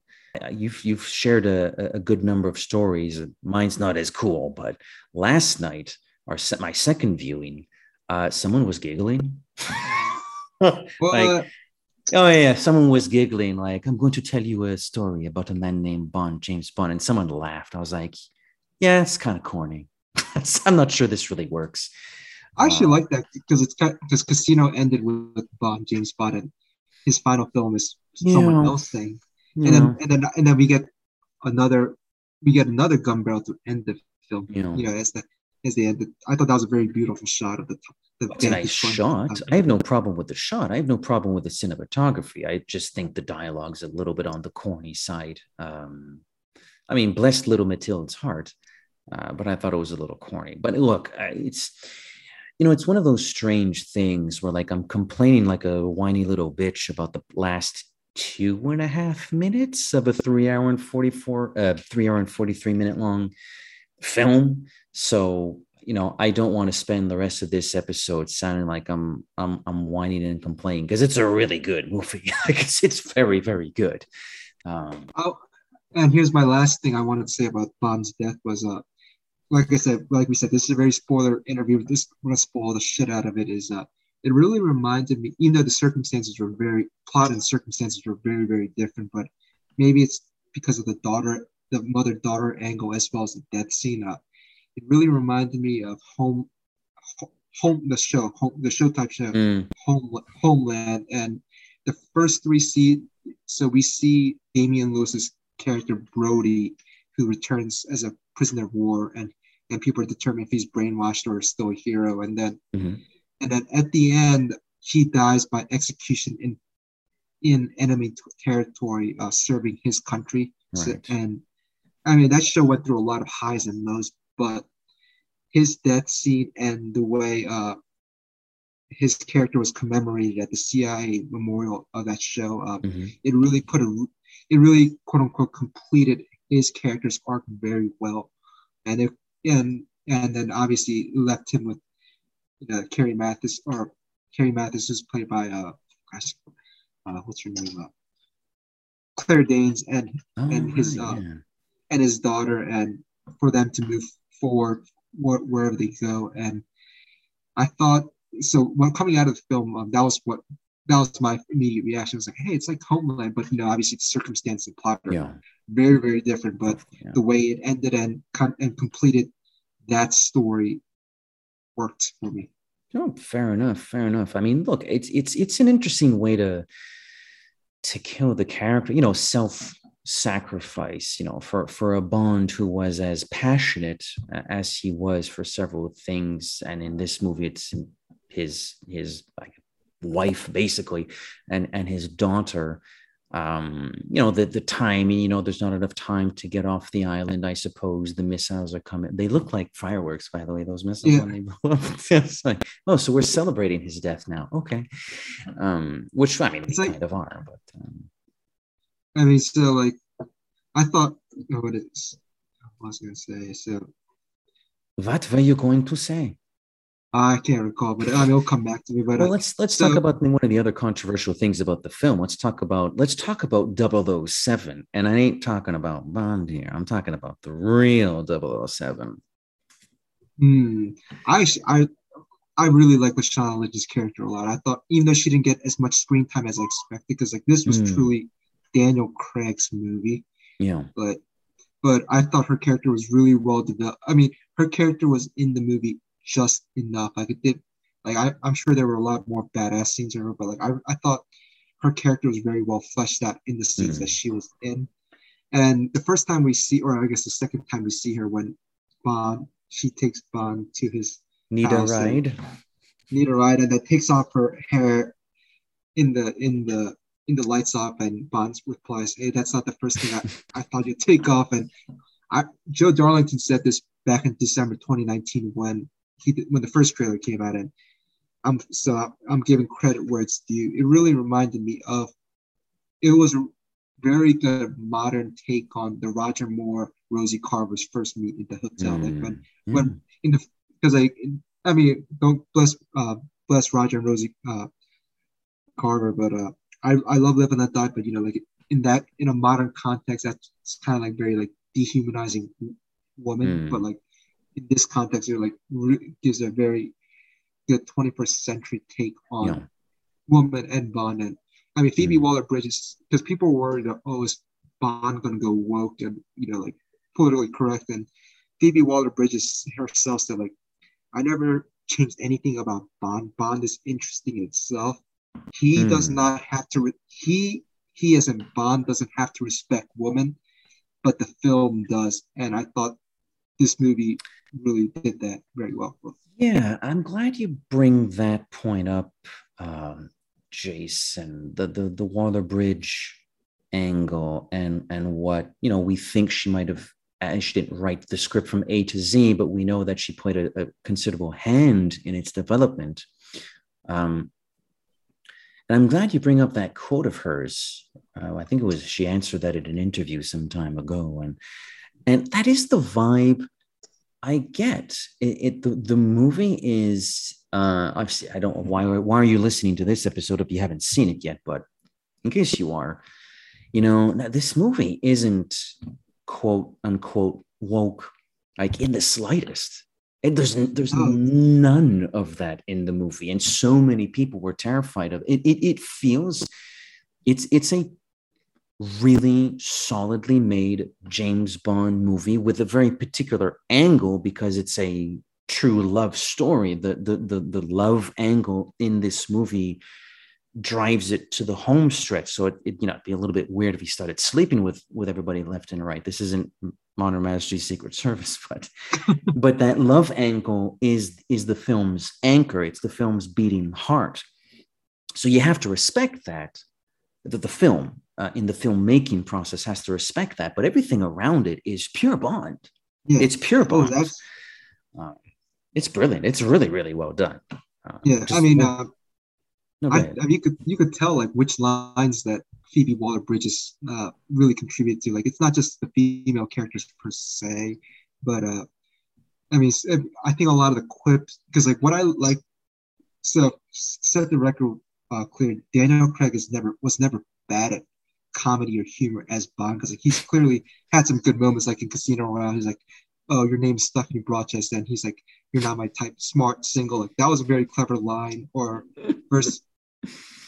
you've you've shared a, a good number of stories. Mine's not as cool, but last night, se- my second viewing, uh, someone was giggling. <laughs> Well, Like- Oh yeah, someone was giggling like, "I'm going to tell you a story about a man named Bond, James Bond," and someone laughed. I was like, "Yeah, it's kind of corny. <laughs> I'm not sure this really works." I actually uh, like that because it's because Casino ended with, with Bond, James Bond, and his final film is someone Yeah. else You and then and then and then we get another we get another gun barrel to end the film. you know, You know, as the as the end. I thought that was a very beautiful shot of the. the it's a nice shot. I have no problem with the shot. I have no problem with the cinematography. I just think the dialogue's a little bit on the corny side. Um, I mean, bless little Matilda's heart, uh, but I thought it was a little corny. But look, it's you know, it's one of those strange things where like I'm complaining like a whiny little bitch about the last two and a half minutes of a three hour and 44 uh three hour and 43 minute long film so you know i don't want to spend the rest of this episode sounding like i'm i'm i'm whining and complaining because it's a really good movie <laughs> it's, it's very very good um Oh, and here's my last thing I wanted to say about Bond's death was uh, like I said, like we said, this is a very spoiler interview. This I'm gonna spoil the shit out of it. Is uh, it really reminded me, even though the circumstances were very plot and circumstances were very very different, but maybe it's because of the daughter, the mother daughter angle as well as the death scene. Uh, it really reminded me of home, home the show, home the show type show mm, home, homeland and the first three see so we see Damian Lewis's character Brody who returns as a prisoner of war and and people are determining if he's brainwashed or still a hero and then Mhm. And then at the end he dies by execution in in enemy t- territory, uh, serving his country. So- and I mean, that show went through a lot of highs and lows, but his death scene and the way uh, his character was commemorated at the CIA memorial of that show, uh, Mhm. it really put a, it really quote unquote completed his character's arc very well, and it and and then obviously left him with, you Carrie Mathis or Carrie Mathis is played by uh, uh what's her name, uh, Claire Danes and Oh, and his, right, uh, yeah. and his daughter, and for them to move forward wh- wherever they go. And I thought so when coming out of the film, um, that was what that was my immediate reaction. I was like, hey, it's like Homeland, but you know, obviously the circumstance and plot are yeah. very, very different. But Yeah. the way it ended and and completed that story worked for me. Oh, fair enough. Fair enough. I mean, look, it's it's it's an interesting way to to kill the character. You know, self sacrifice. You know, for for a Bond who was as passionate as he was for several things, and in this movie, it's his his like wife basically, and and his daughter. Um, you know, the the timing. You know, there's not enough time to get off the island. I suppose the missiles are coming. They look like fireworks, by the way. Those missiles Yeah. when they blow up. it's like, oh, so we're celebrating his death now. Okay. Um, which I mean, we It's like- kind of are, but um, I mean, so like, I thought, oh, what is, what was I gonna say? So what were you going to say? I can't recall, but I mean, it'll come back to me. But Well, uh, let's let's so- talk about one of the other controversial things about the film. Let's talk about let's talk about 007. And I ain't talking about Bond here. I'm talking about the real 007. hmm, I I I really like Lashana Lynch's character a lot. I thought, even though she didn't get as much screen time as I expected, because like this was Hmm. truly Daniel Craig's movie. Yeah. but but I thought her character was really well developed. I mean, her character was in the movie just enough. Like it did, like I, I'm sure there were a lot more badass scenes in her, but like I, I thought her character was very well fleshed out in the scenes Mhm. that she was in. And the first time we see, or I guess the second time we see her, when Bond, she takes Bond to his Need a House and- ride? need a ride, and then takes off her hair in the in the in the lights off, and Bond replies, "Hey, that's not the first thing I, I thought you'd take off." And I, Joe Darlington said this back in December 2019 when he when the first trailer came out, and I'm so I'm, giving credit where it's due. It really reminded me of it was a very good modern take on the Roger Moore Rosie Carver's first meet at the hotel. Like when Mm, when in the because I I mean don't bless uh bless Roger and Rosie uh Carver, but uh I I love Live and Let Die, but you know like in that in a modern context that's kind of like very like dehumanizing woman, Mm. but like in this context it like re- gives a very good 21st century take on yeah. woman and Bond and I mean Phoebe Mm. Waller Bridges because people were worried that oh is Bond gonna go woke and you know like politically correct and Phoebe Waller Bridges herself said like I never changed anything about Bond. Bond is interesting in itself. He Mm. does not have to re- he he as in Bond doesn't have to respect women, but the film does. And I thought this movie really did that very well. Yeah, I'm glad you bring that point up, um, Jason. The the the Waller Bridge angle and and what you know we think she might have. And she didn't write the script from A to Z, but we know that she played a, a considerable hand in its development. Um, and I'm glad you bring up that quote of hers. Uh, I think it was she answered that at an interview some time ago, and and that is the vibe I get it. it the, the movie is. Uh, I've I don't why why are you listening to this episode if you haven't seen it yet? But in case you are, you know now this movie isn't quote unquote woke like in the slightest. And there's there's none of that in the movie, and so many people were terrified of it. It, it feels it's it's a really solidly made James Bond movie with a very particular angle because it's a true love story. The the the, the love angle in this movie drives it to the home stretch. So it, it you know it'd be a little bit weird if he started sleeping with with everybody left and right. This isn't On Her Majesty's Secret Service, <laughs> but but that love angle is is the film's anchor. It's the film's beating heart. So you have to respect that the, the film uh, in the filmmaking process has to respect that, but everything around it is pure Bond. Yeah. It's pure Oh, Bond. that's Uh, it's brilliant. It's really, really well done. Uh, yeah. I mean, no, uh, no, I. I mean, you could you could tell like which lines that Phoebe Waller Bridges uh, really contribute to. Like, it's not just the female characters per se, but uh, I mean, I think a lot of the quips because like what I like. So set the record uh, clear. Daniel Craig is never was never bad at comedy or humor as Bond because like he's clearly had some good moments like in Casino Royale. He's like, "Oh, your name's Stephanie Broadchester," and he's like, "You're not my type." Smart, single. Like that was a very clever line. Or <laughs> verse,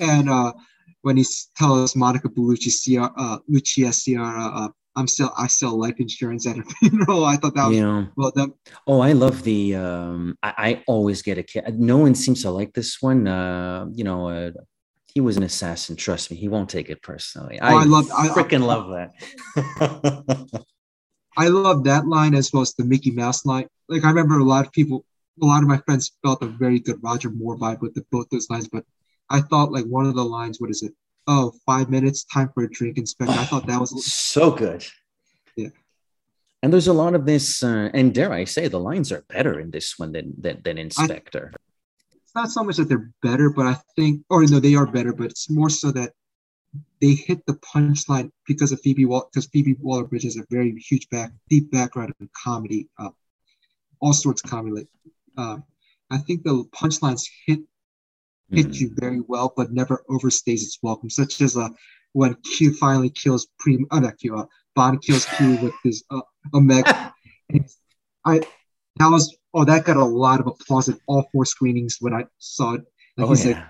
and uh, when he tells Monica Bellucci, Sciarra, uh, Lucia Sciarra, uh, "I'm still I sell life insurance at her funeral." <laughs> I thought that was know, well done. Oh, I love the. Um, I, I always get a kid. No one seems to like this one. Uh, you know, uh, he was an assassin. Trust me, he won't take it personally. I, Oh, I love- I- I- freaking love that. <laughs> I love that line as well as the Mickey Mouse line. Like I remember a lot of people, a lot of my friends felt a very good Roger Moore vibe with the, both those lines, but I thought like one of the lines, what is it? Oh, five minutes, time for a drink, Inspector. I thought that was <sighs> so good. Yeah. And there's a lot of this, uh, and dare I say, the lines are better in this one than than, than Inspector. It's not so much that they're better, but I think, or no, they are better, but it's more so that they hit the punchline because of Phoebe Wall, because Phoebe Waller-Bridge has a very huge back, deep background in comedy, uh, all sorts of comedy. Like, um, I think the punchlines hit hit Mhm. you very well, but never overstays its welcome. Such as uh, when Q finally kills Pre, uh, not Q, uh, Bond kills Q with his uh, Omega. <laughs> I that was oh that got a lot of applause at all four screenings when I saw it. Like Oh he's like yeah.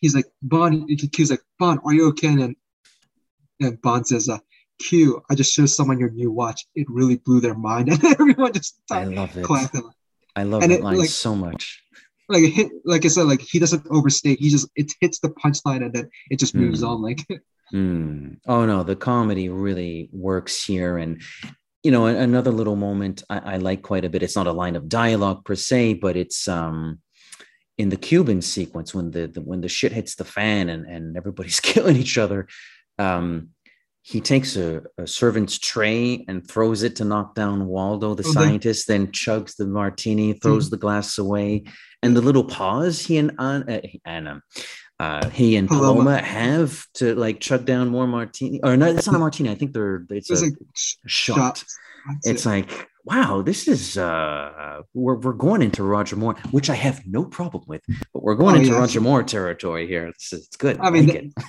he's like Bond. Q's like Bond, are you okay? And and Bond says, uh, Q, I just showed someone your new watch. It really blew their mind, <laughs> and everyone just I love it. I love And that it, line like- so much. Like it hit, like I said, like he doesn't overstate. He just it hits the punchline and then it just moves Mm. on. Like <laughs> Mm. Oh no, the comedy really works here, and you know, another little moment I, I like quite a bit. It's not a line of dialogue per se, but it's um in the Cuban sequence when the, the when the shit hits the fan and and everybody's <laughs> killing each other. Um, he takes a, a servant's tray and throws it to knock down Valdo, the Oh, scientist, then chugs the martini, throws the glass away, and the little pause he and uh, Ana, uh, he and Paloma. Paloma have to like chug down more martini. Or no, it's not a martini. I think they're it's it's a sh- shot. shot. It's it. like wow, this is uh we're we're going into Roger Moore, which I have no problem with, but we're going Oh, into yeah. Roger Moore territory here. It's, it's good. I mean, like the-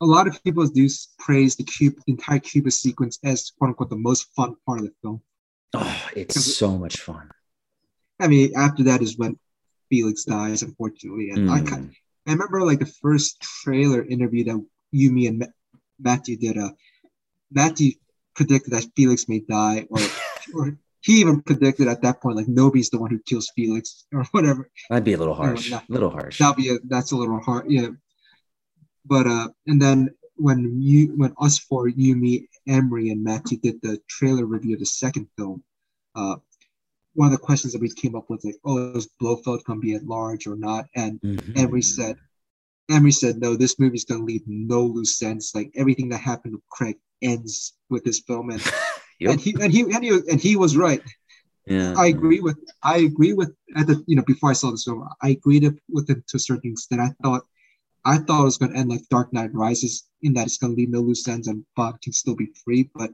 a lot of people do praise the Cuba, the entire Cuba sequence as quote unquote the most fun part of the film. Oh, it's so much fun. I mean, after that is when Felix dies, unfortunately. And I, ki- Mm. I remember like the first trailer interview that you, me, and Ma- Matthew did. Uh, Matthew predicted that Felix may die, or <laughs> or he even predicted at that point like nobody's the one who kills Felix or whatever. That'd be a little harsh. A little harsh. That'd be a, that's a little hard, yeah. But uh, and then when you when us four, you, me, Emery, and Matthew did the trailer review of the second film, uh, one of the questions that we came up with like, oh, is Blofeld gonna be at large or not? And Mhm. Emery said, Emery said, no, this movie's gonna leave no loose ends. Like everything that happened with Craig ends with this film, and <laughs> Yep. and he and he and he and he was right. Yeah. I agree with I agree with at the you know before I saw this film I agreed with it to a certain extent. I thought I thought it was going to end like Dark Knight Rises in that it's going to leave no loose ends and Bob can still be free, but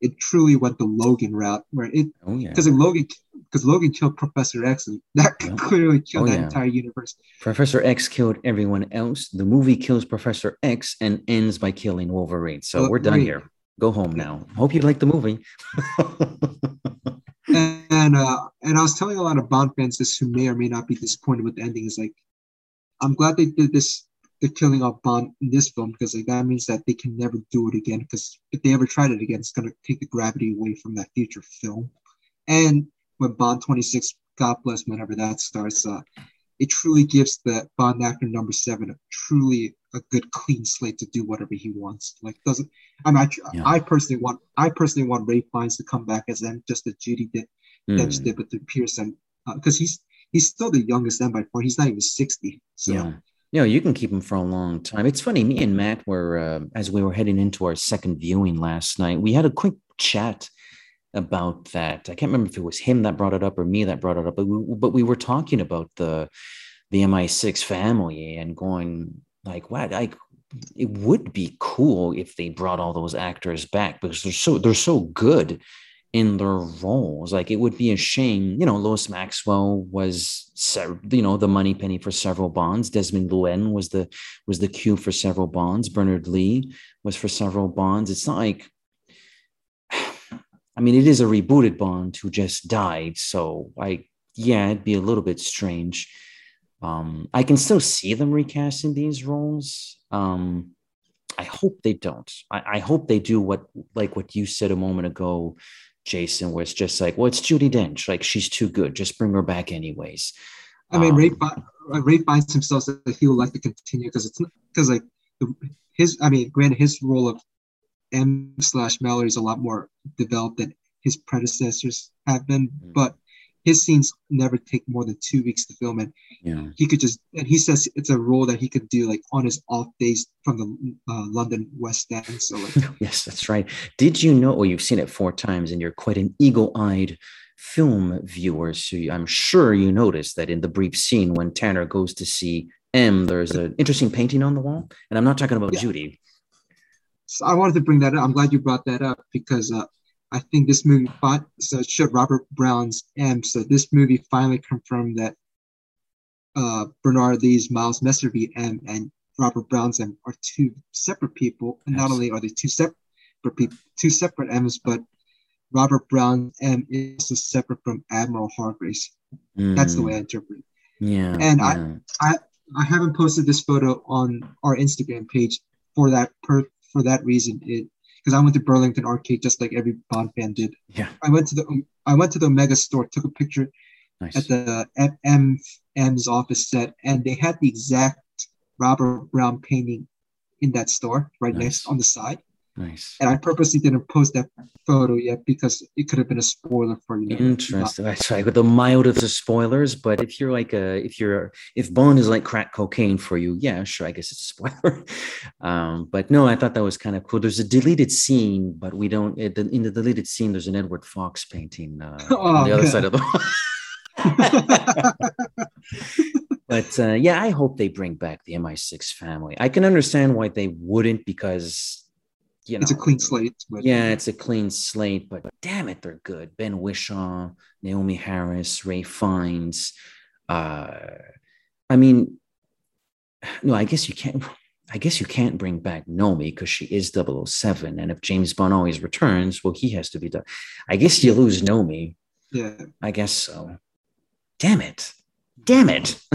it truly went the Logan route where it Oh yeah. because Logan because Logan killed Professor X and that Yeah. clearly killed Oh, that yeah. entire universe. Professor X killed everyone else. The movie kills Professor X and ends by killing Wolverine. So we're done Wolverine. here. Go home now. Hope you like the movie. <laughs> and uh and I was telling a lot of Bond fans this who may or may not be disappointed with the ending is like I'm glad they did this the killing of Bond in this film because like that means that they can never do it again because if they ever tried it again it's gonna take the gravity away from that future film. And when Bond 26, God bless whenever that starts, uh it truly gives the Bond actor number seven a truly a good clean slate to do whatever he wants. Like doesn't I mean I, Yeah. I personally want I personally want Ralph Fiennes to come back as M just as Judi did Dench Mm, did with the Pearson because he's he's still the youngest M by far. He's not even 60. So yeah. You know, you can keep them for a long time. It's funny. Me and Matt were, uh, as we were heading into our second viewing last night, we had a quick chat about that. I can't remember if it was him that brought it up or me that brought it up, but we, but we were talking about the the MI6 family and going like, what? Like, it would be cool if they brought all those actors back because they're so they're so good in their roles. Like it would be a shame, you know, Lois Maxwell was, you know, the Moneypenny for several bonds. Desmond Llewellyn was the was the Q for several bonds. Bernard Lee was for several bonds. It's not like, <sighs> I mean, it is a rebooted Bond who just died. So I, yeah, it'd be a little bit strange. Um, I can still see them recasting these roles. Um, I hope they don't. I, I, hope they do what, like what you said a moment ago, Jason, where it's just like, well, it's Judi Dench. Like she's too good. Just bring her back anyways. I mean, um, Ray, uh, Ray finds himself that he would like to continue because it's because like his. I mean, granted, his role of M slash Mallory is a lot more developed than his predecessors have been, mm-hmm. but his scenes never take more than two weeks to film and yeah. he could just and he says it's a role that he could do like on his off days from the uh, london west end so like <laughs> yes that's right. Did you know well you've seen it four times and you're quite an eagle-eyed film viewer so i'm sure you noticed that in the brief scene when tanner goes to see m there's an interesting painting on the wall? And i'm not talking about yeah. judy. So i wanted to bring that up. I'm glad you brought that up because uh, I think this movie fought, so it showed Robert Brown's M. So this movie finally confirmed that uh, Bernard Lee's Miles Messervy M and Robert Brown's M are two separate people. And not only are they two separate people, two separate M's, but Robert Brown M is also separate from Admiral Hargreaves. Mm. That's the way I interpret it. Yeah. And yeah. I, I I haven't posted this photo on our Instagram page for that per for that reason. It because I went to Burlington Arcade just like every Bond fan did. Yeah. I went to the I went to the Omega store, took a picture nice. at the M M's office set, and they had the exact Robert Brown painting in that store right nice. next on the side. Nice. And I purposely didn't post that photo yet because it could have been a spoiler for you. Interesting. That's right. With the mildest of spoilers, but if you're like a, if you're, if Bond is like crack cocaine for you, yeah, sure. I guess it's a spoiler. <laughs> um, but no, I thought that was kind of cool. There's a deleted scene, but we don't. In the deleted scene, there's an Edward Fox painting uh, oh, <laughs> on the other side of the. <laughs> but uh, yeah, I hope they bring back the MI6 family. I can understand why they wouldn't because you know, it's a clean slate. But... Yeah, it's a clean slate, but damn it, they're good. Ben Whishaw, Naomie Harris, Ralph Fiennes. Uh, I mean, no, I guess you can't. I guess you can't bring back Nomi because she is 007. And if James Bond always returns, well, he has to be done. I guess you lose Nomi. Yeah. I guess so. Damn it. Damn it. <laughs>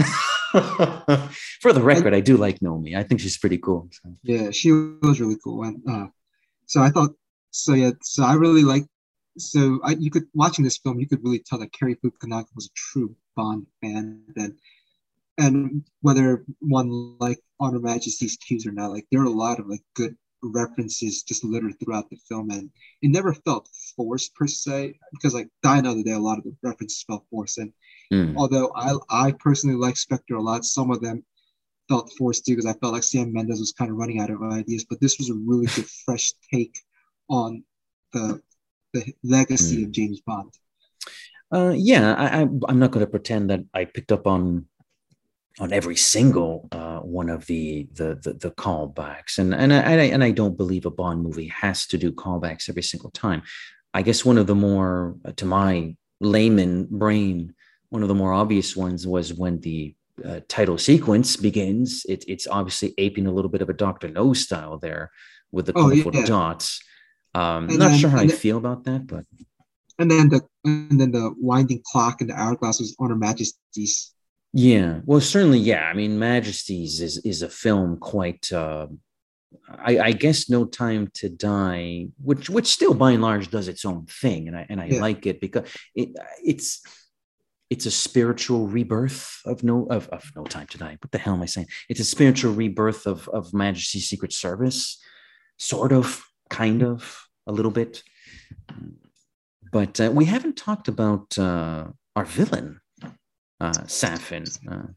For the record, I, I do like Nomi. I think she's pretty cool. So. Yeah, she was really cool. And uh, so I thought, so yeah, so I really like, so I, you could, watching this film, you could really tell that Cary Fukunaga was a true Bond fan. And, and whether one like On Her Majesty's Q's or not, like there are a lot of like good references just littered throughout the film and it never felt forced per se because like Die Another Day a lot of the references felt forced and mm. although I I personally like Spectre a lot some of them felt forced to because I felt like Sam Mendes was kind of running out of ideas. But this was a really good <laughs> fresh take on the the legacy mm. of James Bond. Uh, yeah, I, am not going to pretend that I picked up on on every single uh, one of the, the the the, callbacks, and and I, and I don't believe a Bond movie has to do callbacks every single time. I guess one of the more, to my layman brain, one of the more obvious ones was when the uh, title sequence begins, it, it's obviously aping a little bit of a Doctor No style there with the oh, colorful yeah. dots. Um, not then, sure how I then, feel about that, but and then the and then the winding clock and the hourglass was on Her Majesty's. Yeah, well, certainly, yeah. I mean, Majesties is is a film quite. Uh, I, I, guess No Time to Die, which which still by and large does its own thing, and I and I yeah. like it because it it's it's a spiritual rebirth of no of, of no time to die. What the hell am i saying? It's a spiritual rebirth of of majesty's secret service sort of kind of a little bit. But uh, we haven't talked about uh, our villain uh, Safin. Uh,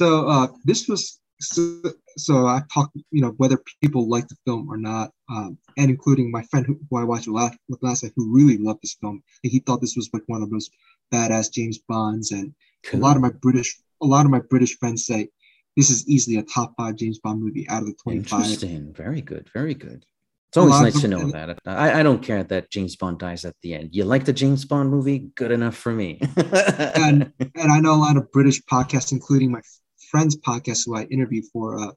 So uh, this was so, so I talked, you know, whether people like the film or not, um, and including my friend who, who I watched last, with last night, who really loved this film. And he thought this was like one of those badass James Bonds, and Cool. a lot of my British, a lot of my British friends say this is easily a top five James Bond movie out of the twenty-five. Interesting. Very good. Very good. It's always nice to know that. I, I don't care that James Bond dies at the end. You like the James Bond movie? Good enough for me. <laughs> and and I know a lot of British podcasts, including my friends' podcast who I interview for. Uh,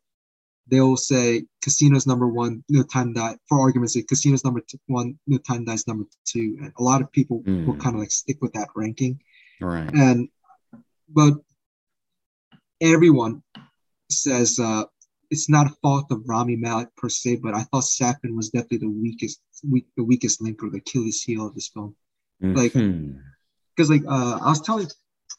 they'll say Casino's number one, No Time Die. For argument's sake, Casino's number two, one, No Time Dies number two, and a lot of people will Mm. kind of like stick with that ranking. right. And but everyone says uh, it's not a fault of Rami Malek per se, but I thought Safin was definitely the weakest, weak, the weakest link or the Achilles heel of this film. like- Mhm. because like uh, I was telling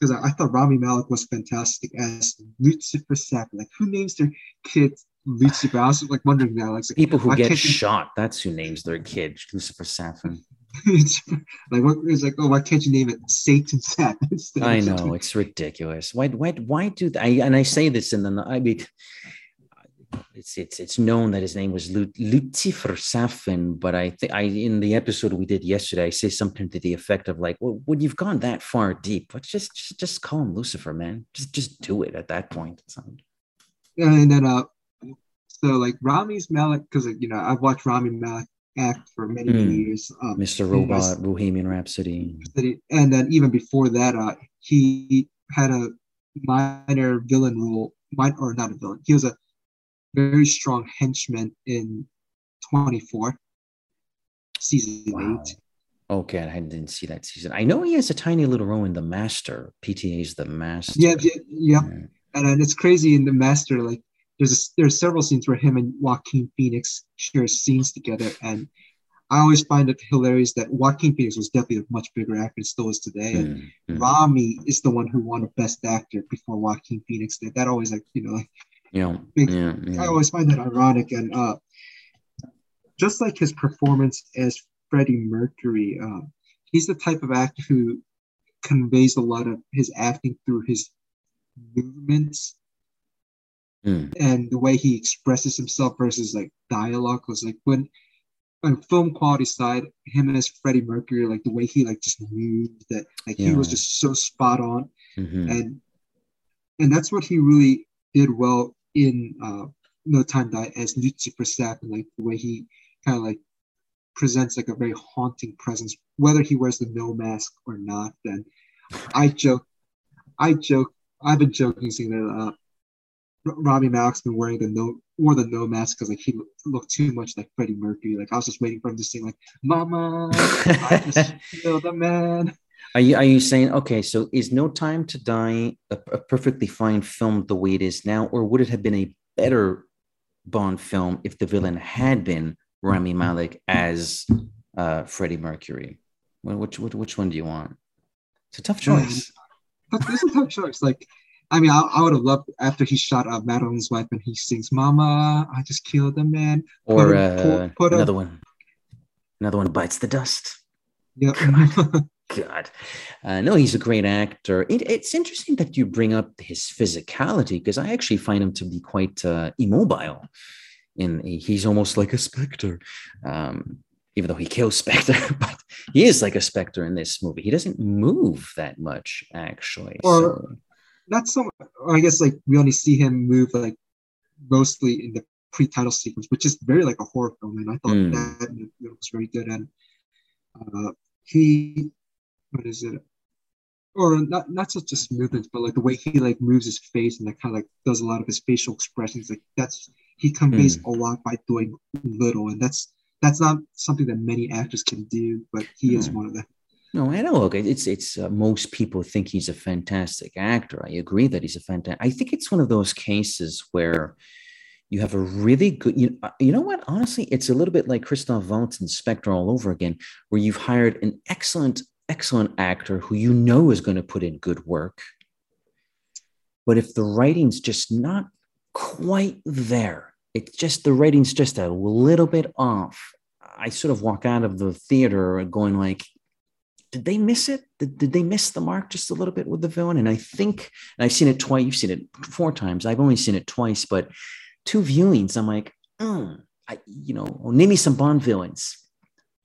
because I, I thought Rami Malek was fantastic as Lucifer Safin. Like who names their kid Lucifer? I was like wondering that. Like, people who get can't you- shot, that's who names their kid Lucifer Safin. <laughs> like what it's like, oh, why can't you name it Satan Safin? I know it's ridiculous. Why? Why? Why do I? And I say this in the. I mean, it's it's it's known that his name was Lucifer Safin, but I think I in the episode we did yesterday, I say something to the effect of like, well, when you've gone that far deep, let's just just just call him Lucifer, man. Just just do it at that point. And then uh so like Rami's Malek, because you know I've watched Rami Malek act for many many Mm. years um Mr. he was- Robot, Bohemian Rhapsody. and then even before that uh he had a minor villain role min- or not a villain he was a very strong henchman in 24 season Wow. 8 Okay, I didn't see that season. I know he has a tiny little role in The Master. PTA's The Master. yeah yeah, yeah. Yeah. and it's crazy in the master like there's a, there's several scenes where him and Joaquin Phoenix share scenes together and I always find it hilarious that Joaquin Phoenix was definitely a much bigger actor and still is today. And Mm, mm. Rami is the one who won a Best Actor before Joaquin Phoenix did. That always like you know like Yeah, big- yeah, I always find that ironic and uh just like his performance as Freddie Mercury, uh, he's the type of actor who conveys a lot of his acting through his movements Mm. and the way he expresses himself versus like dialogue was like when on film quality side, him as Freddie Mercury, like the way he like just moved that like he was just so spot on Mhm. and and that's what he really did well in uh No Time to Die as Lucifer Safin, like the way he kind of like presents like a very haunting presence, whether he wears the Noh mask or not. Then I joke, I joke, I've been joking saying that uh Robbie Malek's been wearing the Noh wore the Noh mask because like he looked, too much like Freddie Mercury. Like I was just waiting for him to sing like "Mama, I just <laughs> killed a man." Are you are you saying okay? So is No Time to Die a, a perfectly fine film the way it is now, or would it have been a better Bond film if the villain had been Rami Malek as uh, Freddie Mercury? Well, which, which which one do you want? It's a tough choice. But this is a tough choice. Like, I mean, I, I would have loved after he shot uh, Madeline's wife and he sings "Mama, I just killed a man." Or put- uh, put- put another one. Another one bites the dust. Yeah. <laughs> God, uh, no, he's a great actor. It, it's interesting that you bring up his physicality because I actually find him to be quite uh, immobile. In he's almost like a specter, um, even though he kills Spectre, <laughs> but he is like a specter in this movie. He doesn't move that much, actually. Or- so- Not so. I guess like we only see him move like mostly in the pre-title sequence, which is very like a horror film, and I thought Mm. that was very good. And uh, he, what is it? Or not not such just movements, but like the way he like moves his face and like kind of like does a lot of his facial expressions. Like that's he conveys a lot by doing little, and that's that's not something that many actors can do, but he is Mm. one of them. No, I know. Okay, it's it's uh, most people think he's a fantastic actor. I agree that he's a fantastic. I think it's one of those cases where you have a really good. You, uh, you know what? Honestly, it's a little bit like Christoph Waltz in Spectre all over again, where you've hired an excellent, excellent actor who you know is going to put in good work, but if the writing's just not quite there, it's just the writing's just a little bit off. I sort of walk out of the theater going like, did they miss it? Did, did they miss the mark just a little bit with the villain? And I think, and I've seen it twice. You've seen it four times. I've only seen it twice, but two viewings, I'm like, mm, I, you know, name me some Bond villains.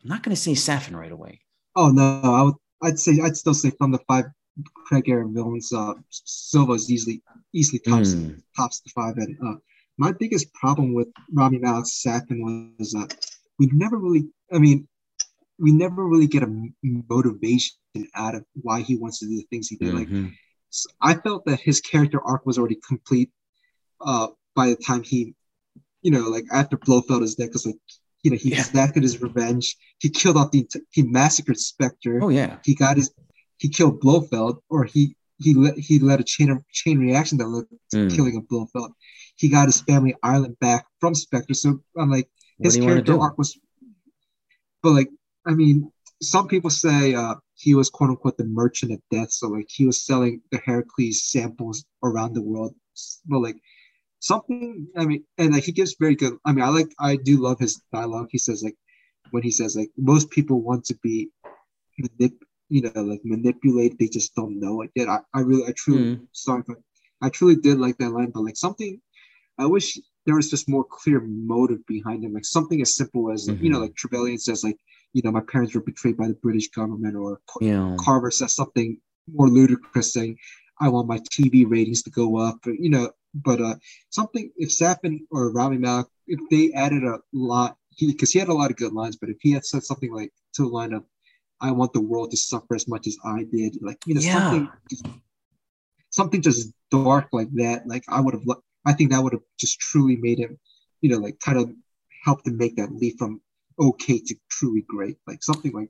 I'm not going to say Safin right away. Oh no, I would. I'd say I'd still say from the five Craig era villains, uh, Silva is easily easily tops Mm. tops the five. And uh, my biggest problem with Robbie Malek's Safin was uh, we never really. I mean, we never really get a motivation out of why he wants to do the things he did. Like Mhm. s- I felt that his character arc was already complete uh, by the time he, you know, like after Blofeld is dead, because like you know he Yeah. exacted his revenge. He killed off the he massacred Spectre. oh yeah, He got his he killed Blofeld, or he he let he led a chain of chain reaction that led to Mm. killing of Blofeld. He got his family island back from Spectre. So I'm like his do you want to character arc was but like i mean some people say uh he was quote unquote the merchant of death so like he was selling the heracles samples around the world but like something i mean and like he gives very good i mean i like i do love his dialogue he says like when he says like most people want to be manip- you know like manipulated they just don't know it yet i, I really i truly Mm. sorry but i truly did like that line but like something i wish there was just more clear motive behind him like something as simple as you know Mhm. like trevelyan says like you know my parents were betrayed by the british government or Yeah. carver says something more ludicrous saying i want my tv ratings to go up or, you know but uh something if Safin or Rami Malek if they added a lot he because he had a lot of good lines but if he had said something like to the line of i want the world to suffer as much as i did like you know Yeah. something something just dark like that like i would have i think that would have just truly made him you know like kind of helped him make that leap from okay to truly great like something like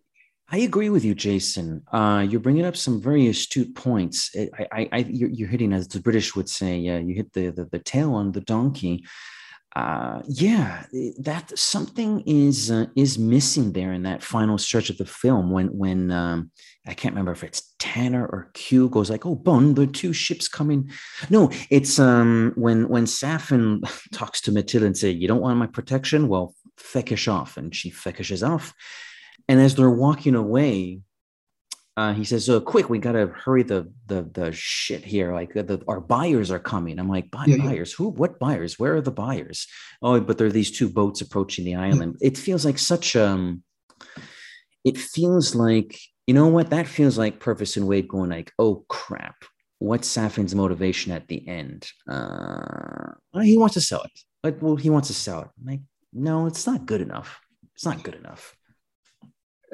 I agree with you, Jason. Uh, you're bringing up some very astute points. I, I, I you're, you're hitting, as the British would say, yeah, you hit the, the, the tail on the donkey. Uh, yeah, that something is uh, is missing there in that final stretch of the film when when um, I can't remember if it's Tanner or Q goes like, "Oh, Bond, the two ships coming." No, it's um when when Safin <laughs> talks to Matilda and say, "You don't want my protection? Well, feckish off," and she feckishes off. And as they're walking away, uh, he says, "So quick, we gotta hurry the the the shit here. Like the, the our buyers are coming." I'm like, "Buy Yeah, yeah. buyers? Who? What buyers? Where are the buyers?" Oh, but there are these two boats approaching the island. It feels like such um. It feels like you know what that feels like. Purpose and Wade going like, "Oh crap." What's Safin's motivation at the end? Uh, he wants to sell it. But well, he wants to sell it. I'm like, no, it's not good enough. It's not good enough.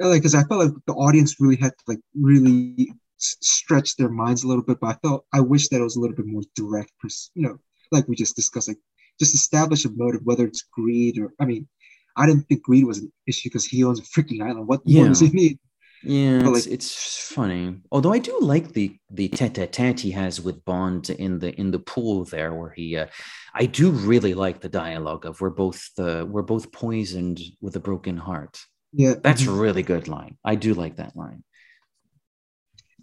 Like because I felt like the audience really had to like really s- stretch their minds a little bit, but I felt I wish that it was a little bit more direct, pers- you know, like we just discussed, like just establish a motive, whether it's greed or I mean, I didn't think greed was an issue because he owns a freaking island. What more Yeah. does he need? Yeah, But, it's, like- it's funny. Although I do like the the tete-a-tete he has with Bond in the in the pool there, where he, uh, I do really like the dialogue of we're both uh, we're both poisoned with a broken heart. Yeah, That's a really good line. I do like that line.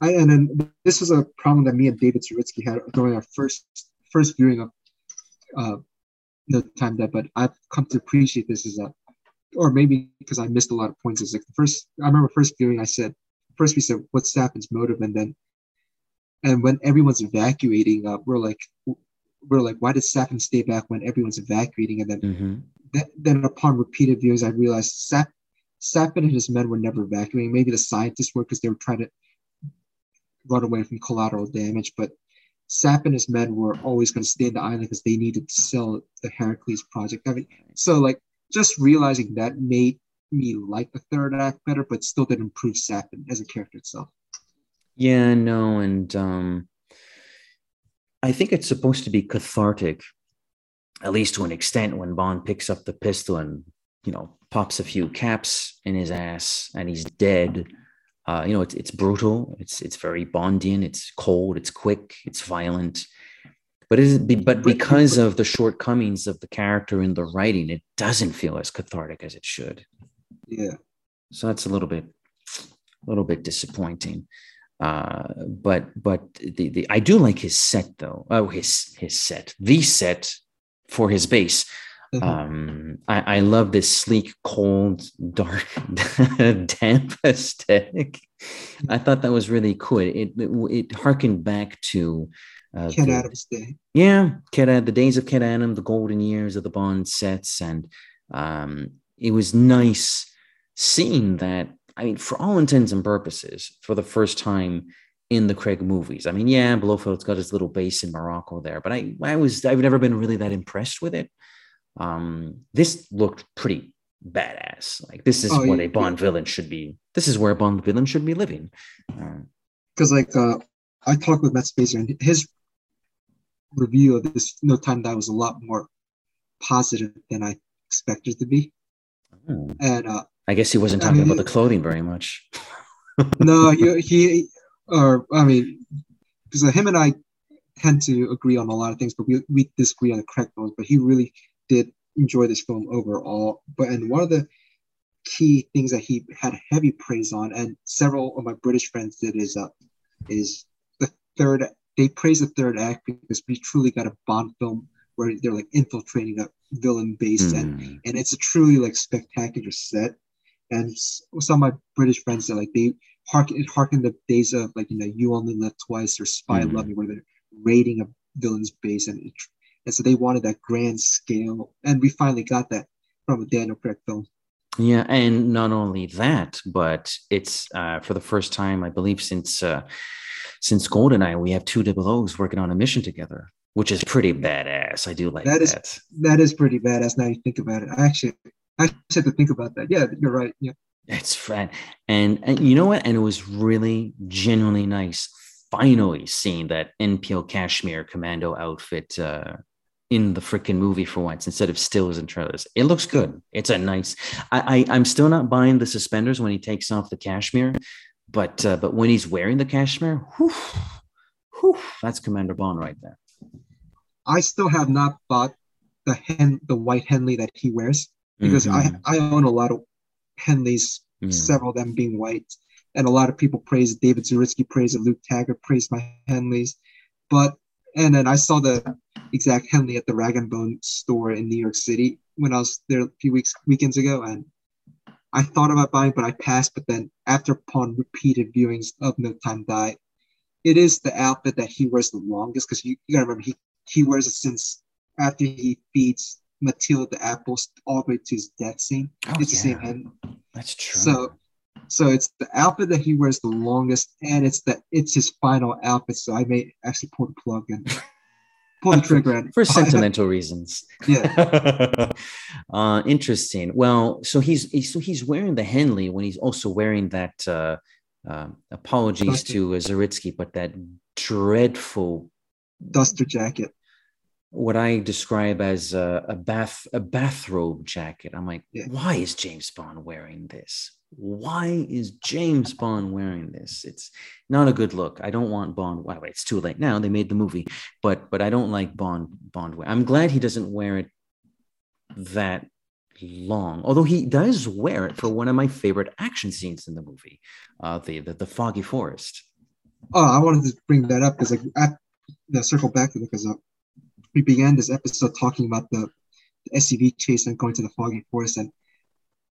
I, and then this was a problem that me and David Zaritsky had during our first first viewing of uh, No Time Dead, but I've come to appreciate this is that, or maybe because I missed a lot of points. It's like the first, I remember first viewing, I said, first we said, what's Safin's motive? And then, and when everyone's evacuating, uh, we're like, we're like, why did Safin stay back when everyone's evacuating? And then, hmm then, then upon repeated viewings, I realized Saf, Safin and his men were never evacuating. Maybe the scientists were because they were trying to run away from collateral damage, but Safin his men were always going to stay in the island because they needed to sell the Heracles project. I mean, so like just realizing that made me like the third act better, but still didn't improve Safin as a character itself. Yeah, no, and um, I think it's supposed to be cathartic, at least to an extent, when Bond picks up the pistol and you know pops a few caps in his ass and he's dead. Uh, you know, it's it's brutal. It's it's very Bondian. It's cold. It's quick. It's violent. But is it, but because of the shortcomings of the character in the writing, it doesn't feel as cathartic as it should. Yeah. So that's a little bit, a little bit disappointing. Uh, but but the, the I do like his set though. Oh, his his set, the set for his base. Um, I, I love this sleek, cold, <laughs> dark, <laughs> damp <laughs> aesthetic. I thought that was really cool. It it, it harkened back to uh, Ken the- Adams Day. yeah, Ken, the days of Ken Adam, the golden years of the Bond sets, and um, it was nice seeing that. I mean, for all intents and purposes, for the first time in the Craig movies. I mean, yeah, Blofeld's got his little base in Morocco there, but I, I was, I've never been really that impressed with it. Um, this looked pretty badass. Like this is Oh, what yeah, a Bond villain should be. This is where a Bond villain should be living. Uh, because like uh, I talked with Matt Spaiser and his review of this No Time That was a lot more positive than I expected it to be. hmm. And uh, I guess he wasn't I talking mean, about the clothing very much. <laughs> no, he, <laughs> he or I mean, because him and I tend to agree on a lot of things, but we, we disagree on the correct ones. But he really did enjoy this film overall. But and one of the key things that he had heavy praise on, and several of my British friends did, is uh, is the third. They praise the third act because we truly got a Bond film where they're like infiltrating a villain base, and Hmm. and it's a truly like spectacular set. And some of my British friends are like they harken it harkened the days of like you know you only live twice or Spy Mhm. Love Me where they're raiding a villain's base and and so they wanted that grand scale and we finally got that from a Daniel Craig film. Yeah, and not only that, but it's uh, for the first time, I believe, since uh, since GoldenEye, we have two double O's working on a mission together, which is pretty badass. I do like that. That is- That is pretty badass. Now you think about it, I actually I actually had to think about that. Yeah, you're right. Yeah, It's fun, and and you know what? And it was really genuinely nice. Finally, seeing that N.Peal cashmere commando outfit uh, in the freaking movie for once instead of stills and trailers. It looks good. It's a nice. I, I I'm still not buying the suspenders when he takes off the cashmere, but uh, but when he's wearing the cashmere, whew, whew, that's Commander Bond right there. I still have not bought the hen the white Henley that he wears because Mhm. I I own a lot of Henleys Yeah. several of them being white. And a lot of people praise. David Zaritsky praise. Luke Taggart praise my Henleys. But, and then I saw the exact Henley at the Rag and Bone store in New York City when I was there a few weeks, weekends ago. And I thought about buying, but I passed. But then after upon repeated viewings of No Time Die, it is the outfit that he wears the longest because you, you gotta remember he, he wears it since after he feeds Matilda the apples all the way to his death scene. Oh, it's the same yeah. That's true. So, so it's the outfit that he wears the longest, and it's the it's his final outfit. So I may actually pull the plug and <laughs> pull the trigger. And for sentimental <laughs> reasons. yeah, <laughs> uh, interesting. Well, so he's, he's so he's wearing the Henley when he's also wearing that. Uh, uh, apologies Duster. to Zaritsky, but that dreadful, duster jacket. What I describe as a, a bath a bathrobe jacket. I'm like, Yeah. why is James Bond wearing this? Why is James Bond wearing this? It's not a good look. I don't want Bond. Well, it's too late now. They made the movie, but but I don't like Bond Bond wear. I'm glad he doesn't wear it that long. Although he does wear it for one of my favorite action scenes in the movie, uh, the the, the foggy forest. Oh, I wanted to bring that up because like I, no, circle back to because we began this episode talking about the, the SUV chase and going to the foggy forest, and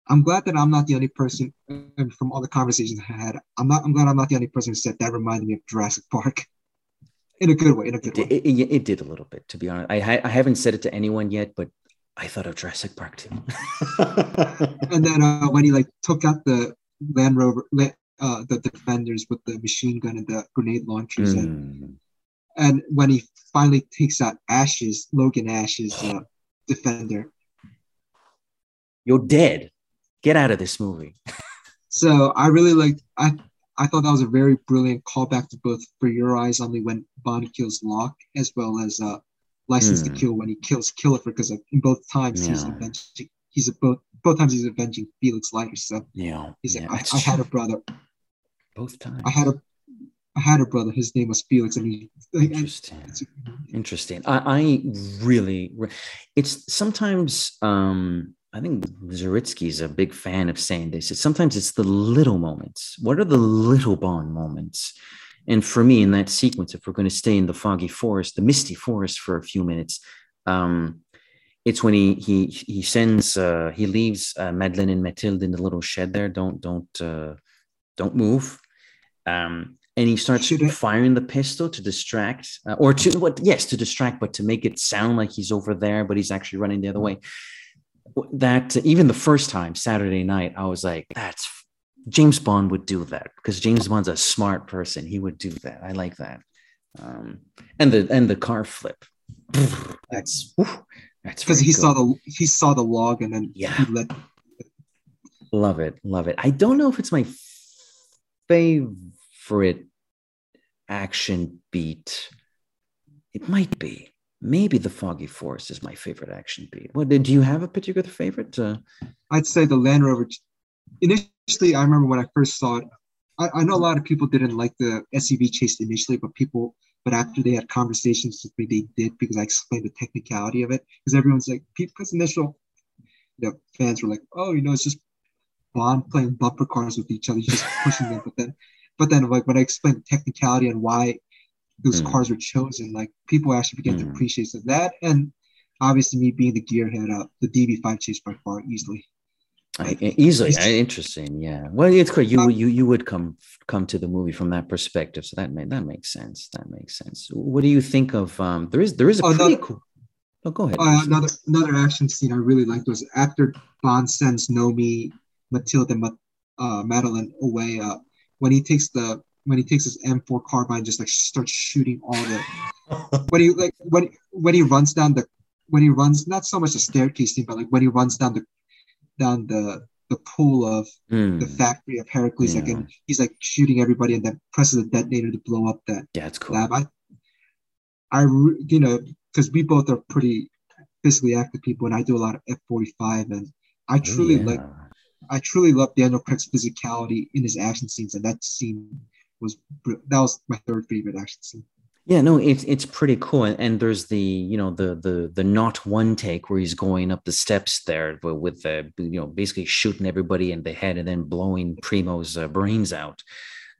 I'm glad that I'm not the only person uh, from all the conversations I had. I'm not. I'm glad I'm not the only person who said that reminded me of Jurassic Park. <laughs> In a good way, in a good It, way. it, it, it did a little bit, to be honest. I ha- I haven't said it to anyone yet, but I thought of Jurassic Park too. <laughs> And then uh, when he like took out the Land Rover, uh, the defenders with the machine gun and the grenade launchers, Mm. and when he finally takes out Ash's, Logan Ash's, uh, defender. You're dead. Get out of this movie. <laughs> So I really like. I I thought that was a very brilliant callback to both For Your Eyes Only when Bond kills Locque, as well as uh, License Hmm. to Kill when he kills Killifer, because like in both times he's avenging. He's a both both times he's avenging Felix Leiter. So Yeah. he's yeah, like, I, I had a brother. both times. I had a I had a brother. His name was Felix, and he. Like, Interesting. it's- Interesting. I, I really, it's sometimes, um, I think Zaritsky's a big fan of saying this. It's sometimes it's the little moments. What are the little Bond moments? And for me, in that sequence, if we're going to stay in the foggy forest, the misty forest for a few minutes, um, it's when he he he sends uh, he leaves uh, Madeline and Mathilde in the little shed there. Don't don't uh, don't move. Um, and he starts firing the pistol to distract, uh, or to what? Yes, to distract, but to make it sound like he's over there, but he's actually running the other way. That even the first time Saturday night, I was like, "That's James Bond would do that because James Bond's a smart person. He would do that. I like that." Um, and the and the car flip. <laughs> That's whew, that's because he good. saw the he saw the log and then Yeah. he let Love it. Love it. I don't know if it's my favorite action beat. It might be. Maybe the Foggy Forest is my favorite action beat. What do you have a particular favorite? Uh, I'd say the Land Rover. Initially, I remember when I first saw it. I, I know a lot of people didn't like the SUV chase initially, but people, but after they had conversations with me, they did because I explained the technicality of it. Because everyone's like, people's initial, you know, fans were like, oh, you know, it's just Bond playing bumper cars with each other, just pushing them. But then, but then, like when I explained the technicality and why those Mm. cars were chosen, like people actually began to Mm. appreciate that. And obviously, me being the gearhead, uh, the DB5 chase by far easily. I, easily I- interesting. Yeah. Well, it's good. You Um, you you would come come to the movie from that perspective, so that may, that makes sense. That makes sense. What do you think of? Um, there is there is a Oh, pretty no. cool. Oh, go ahead. Uh, another another action scene I really liked was after Bond sends Nomi, Matilda, Ma- uh, Madeline away. Uh, when he takes the when he takes his M4 carbine, just like starts shooting all the when he like when when he runs down the when he runs not so much the staircase scene, but like when he runs down the down the the pool of Hmm. the factory of Heracles, like and he's like shooting everybody and then presses a detonator to blow up that Yeah, it's cool. lab. I, I, you know, because we both are pretty physically active people, and I do a lot of F forty five, and I Oh, truly yeah. like, I truly love Daniel Craig's physicality in his action scenes, and that scene was that was my third favorite action scene. Yeah, no, it's it's pretty cool, and, there's the you know the the the not one take where he's going up the steps there with, with the you know basically shooting everybody in the head and then blowing Primo's uh, brains out.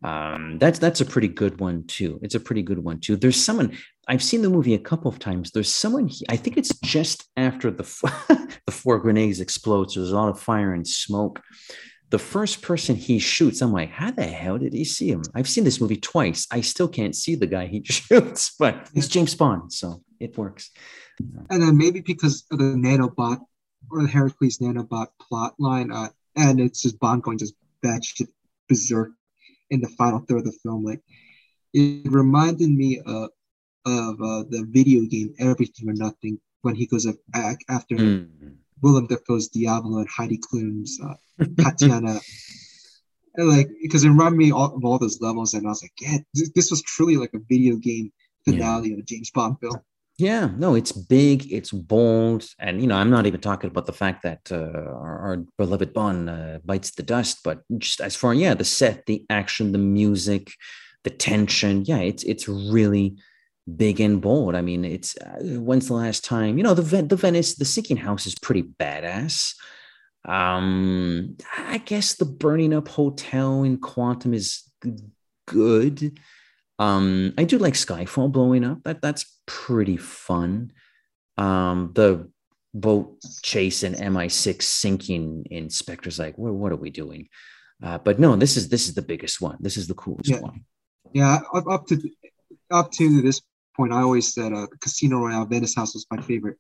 Um, that's that's a pretty good one too. It's a pretty good one too. There's someone I've seen the movie a couple of times. There's someone I think it's just after the <laughs> the four grenades explode. So there's a lot of fire and smoke the first person he shoots, I'm like, how the hell did he see him? I've seen this movie twice. I still can't see the guy he <laughs> shoots, but it's James Bond, so it works. And then maybe because of the nanobot or the Heracles nanobot plot line, uh, and it's just Bond going just batshit berserk in the final third of the film. Like it reminded me of of uh, the video game Everything or Nothing when he goes up back after Hmm. Willem Dafoe's Diablo and Heidi Klum's uh, Tatiana. And like because it reminded me all, of all those levels, and I was like, yeah, this, this was truly like a video game finale of a James Bond film. Yeah, no, it's big, it's bold, and you know, I'm not even talking about the fact that uh, our, our beloved Bond uh, bites the dust, but just as far, yeah, the set, the action, the music, the tension, yeah, it's it's really big and bold. I mean, it's uh, when's the last time? You know, the the Venice, the sinking house is pretty badass. Um, I guess the burning up hotel in Quantum is good. Um, I do like Skyfall blowing up. That that's pretty fun. Um, the boat chase and MI6 sinking inspectors like, what, what are we doing? Uh, but no, this is this is the biggest one. This is the coolest Yeah. one. Yeah, up, up to up to this point, I always said uh, Casino Royale Venice House was my favorite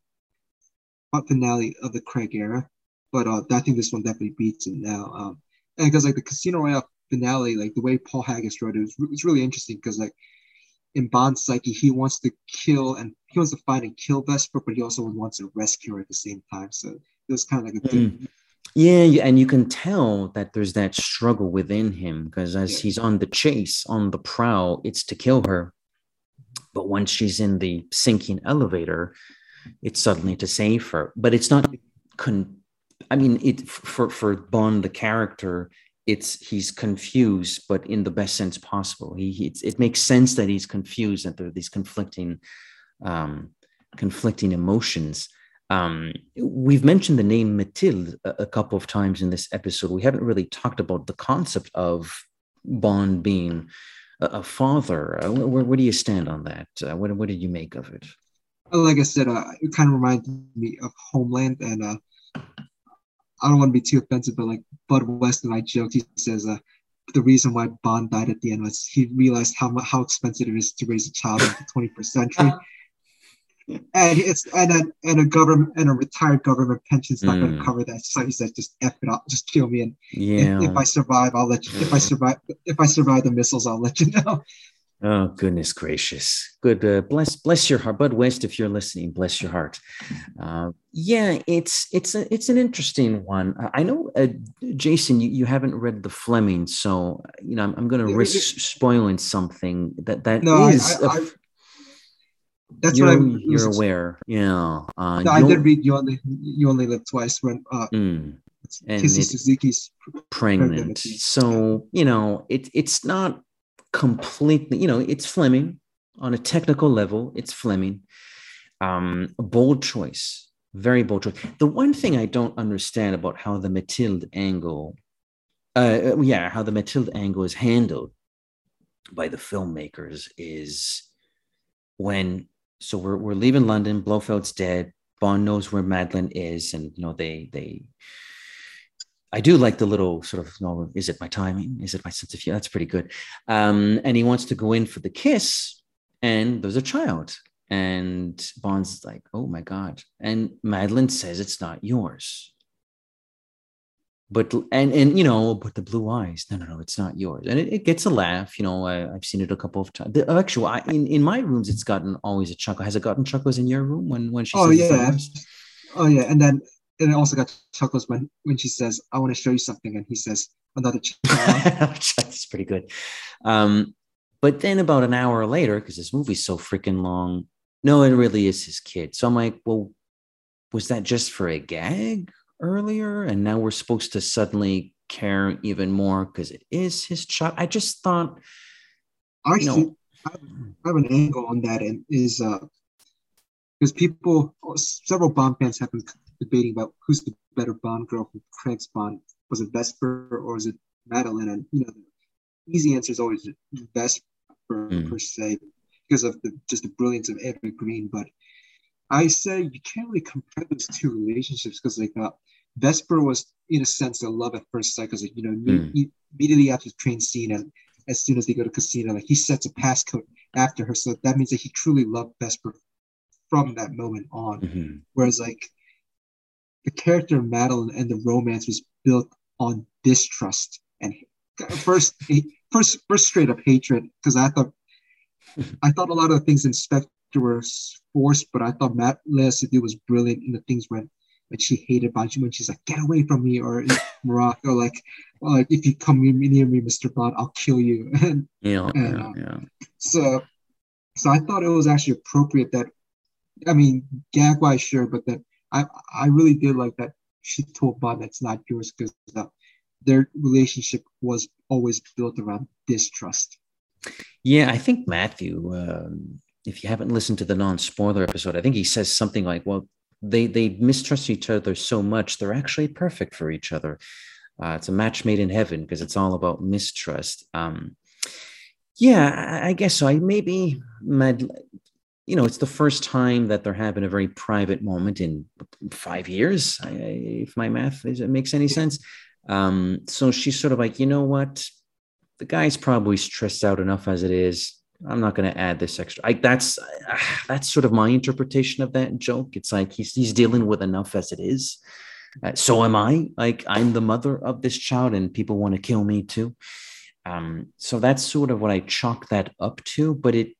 uh, finale of the Craig era, but uh, I think this one definitely beats it now. Um, and because like the Casino Royale finale, like the way Paul Haggis wrote it, was, it's really interesting because like in Bond's psyche, he wants to kill and he wants to find and kill Vesper, but he also wants to rescue her at the same time. So it was kind of like a good. Yeah, and you can tell that there's that struggle within him because as Yeah. he's on the chase, on the prowl, it's to kill her. But once she's in the sinking elevator, it's suddenly to save her. But it's not con I mean, it for for Bond the character, it's he's confused, but in the best sense possible. He, it makes sense that he's confused that there are these conflicting um conflicting emotions. Um, we've mentioned the name Mathilde a, a couple of times in this episode. We haven't really talked about the concept of Bond being a, father. Uh, where, where do you stand on that? Uh, what, what did you make of it? like I said, uh, it kind of reminded me of Homeland, and uh, I don't want to be too offensive, but like Bud West and I joked. He says, uh, the reason why Bond died at the end was he realized how how expensive it is to raise a child in the 21st century. <laughs> And it's and a, and a government and a retired government pension's not going Mm. to cover that. So he said, "Just f it up, just kill me, and Yeah. if, if I survive, I'll let you. If I survive, if I survive the missiles, I'll let you know." Oh goodness gracious! Good, uh, bless bless your heart, Bud West. If you're listening, bless your heart. Uh, yeah, it's it's a, it's an interesting one. I- I know, uh, Jason, you, you haven't read the Fleming, so you know I'm, I'm going to risk spoiling something that that is. No, I- a I- I- That's you're, what I. it you're aware, yeah. Uh, No, I did read "You Only You Only Live Twice" when uh, Mm, And Suzuki's pregnant. Pregnancy. So you know, it it's not completely. You know, it's Fleming on a technical level. It's Fleming. Um, a bold choice, very bold choice. The one thing I don't understand about how the Matilde angle, uh, yeah, how the Matilde angle is handled by the filmmakers is when. So we're we're leaving London. Blofeld's dead. Bond knows where Madeline is, and you know they they I do like the little sort of, no, is it my timing? Is it my sense of humor? That's pretty good. Um, and he wants to go in for the kiss, and there's a child. And Bond's like, oh my God. And Madeline says it's not yours. But and and you know, but the blue eyes, no, no, no, it's not yours. And it, it gets a laugh. You know, I, I've seen it a couple of times. The, actually, I, in in my rooms, it's gotten always a chuckle. Has it gotten chuckles in your room when when she Oh says it's not yeah, oh yeah, and then and it also got chuckles when when she says, "I want to show you something," and he says, "Another chuckle <laughs> That's pretty good. Um, but then about an hour later, because this movie's so freaking long, no, it really is his kid. So I'm like, well, was that just for a gag earlier? And now we're supposed to suddenly care even more because it is his child. I just thought, I you know, I have, an angle on that, and is uh because people, several Bond fans have been debating about who's the better Bond girl from Craig's Bond. Was it Vesper or was it Madeline? And you know, the easy answer is always Vesper Mm. per se, because of the just the brilliance of Eva Green. But I say you can't really compare those two relationships because like uh, Vesper was in a sense a love at first sight because like you know Mm. imme- immediately after the train scene and as soon as they go to casino, like he sets a passcode after her, so that means that he truly loved Vesper from that moment on. mhm, Whereas like the character of Madeline and the romance was built on distrust and first first first straight up hatred because I thought <laughs> I thought a lot of the things in Spectre were forced, but I thought Matt Lea Seydoux was brilliant in the things when like she hated Bond when she's like get away from me or <laughs> Morocco like like if you come near me, Mr. Bond I'll kill you <laughs> and know, And, yeah, uh, yeah. so so I thought it was actually appropriate that I mean gag wise sure but that I I really did like that she told Bond that's not yours because uh, their relationship was always built around distrust. Yeah, I think Matthew, um, if you haven't listened to the non-spoiler episode, I think he says something like, "Well, they they mistrust each other so much, they're actually perfect for each other. Uh, it's a match made in heaven because it's all about mistrust." Um, yeah, I, I guess so. I maybe Mad, you know, it's the first time that they're having a very private moment in five years. I, if my math is, it makes any sense. Um, so she's sort of like, you know what? the guy's probably stressed out enough as it is. I'm not going to add this extra. I, that's <sighs> that's sort of my interpretation of that joke. It's like he's he's dealing with enough as it is. Uh, so am I. Like I'm the mother of this child, and people want to kill me too. Um, so that's sort of what I chalk that up to. But it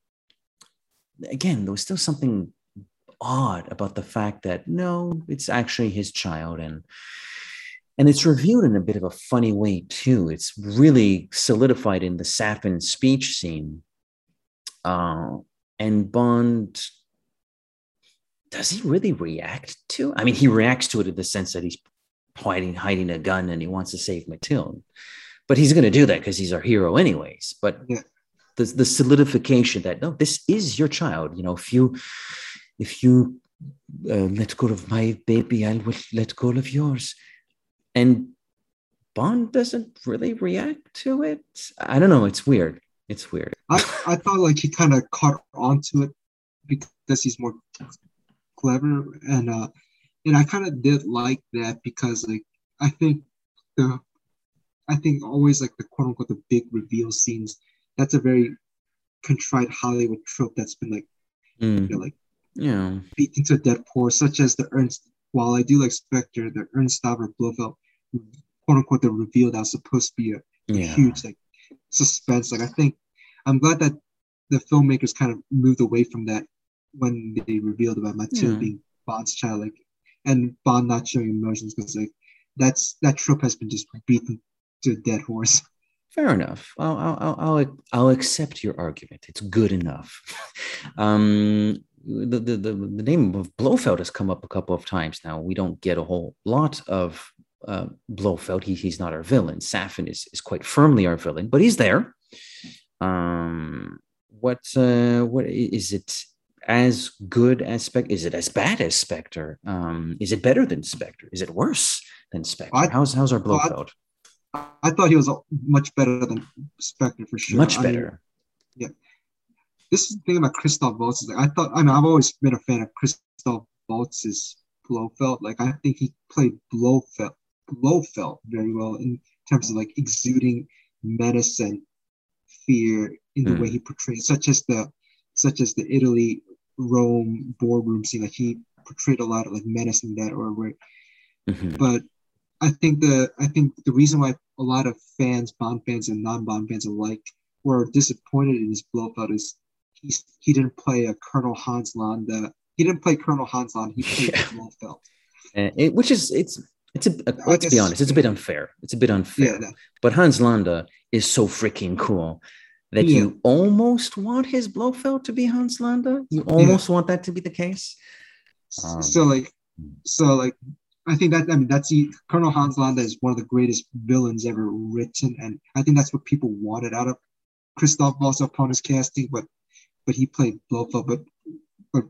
again, there was still something odd about the fact that no, it's actually his child, and and it's revealed in a bit of a funny way too. It's really solidified in the Safin speech scene. Uh, and Bond, does he really react to? I mean, he reacts to it in the sense that he's hiding, hiding a gun and he wants to save Matilde. But he's going to do that because he's our hero, anyways. But Yeah. the, the solidification that no, this is your child. You know, if you if you uh, let go of my baby, I will let go of yours and Bond doesn't really react to it. I don't know. It's weird. It's weird. I, I thought like he kind of caught onto it because he's more clever and uh and I kind of did like that because like I think the I think always like the quote unquote the big reveal scenes that's a very contrite Hollywood trope that's been like Mm, you know, like yeah. beat into a dead such as the Ernst. While I do like Spectre, the Ernst Stavro Blofeld, quote unquote, the reveal that was supposed to be a, a Yeah. huge like suspense. Like I think I'm glad that the filmmakers kind of moved away from that when they revealed about Matilda Yeah. being Bond's child, like and Bond not showing emotions because like that's that trope has been just beaten to a dead horse. Fair enough. I'll, I'll, I'll, I'll, accept your argument. It's good enough. <laughs> um, the, the, the, the name of Blofeld has come up a couple of times now. We don't get a whole lot of uh, Blofeld. He, he's not our villain. Safin is, is quite firmly our villain, but he's there. Um, what uh, what i- is it as good as Spectre? Is it as bad as Spectre? Um, is it better than Spectre? Is it worse than Spectre? I- how's how's our well, I- I thought he was much better than Spectre for sure. Much I mean, better. this is the thing about Christoph Waltz. Is like, I thought, I mean, I've always been a fan of Christoph Waltz's Blofeld. Like, I think he played Blofeld, Blofeld very well in terms of like exuding menace and in the Hmm. way he portrayed, such as the, such as the Italy Rome boardroom scene. Like, he portrayed a lot of like menace in that, or where Mhm. but I think the I think the reason why a lot of fans, Bond fans and non-Bond fans alike, were disappointed in his Blofeld is he's he didn't play a Colonel Hans Landa. He didn't play Colonel Hans Landa. He played Yeah. Blofeld. Uh, it, which is it's it's a uh, I let's be honest, it's a bit unfair. It's a bit unfair. Yeah, But Hans Landa is so freaking cool that Yeah. you almost want his Blofeld to be Hans Landa. You almost want that to be the case. Um, so like so like I think that I mean that's he, Colonel Hans Landa is one of the greatest villains ever written, and I think that's what people wanted out of Christoph Waltz upon his casting, but but he played Blofeld. But but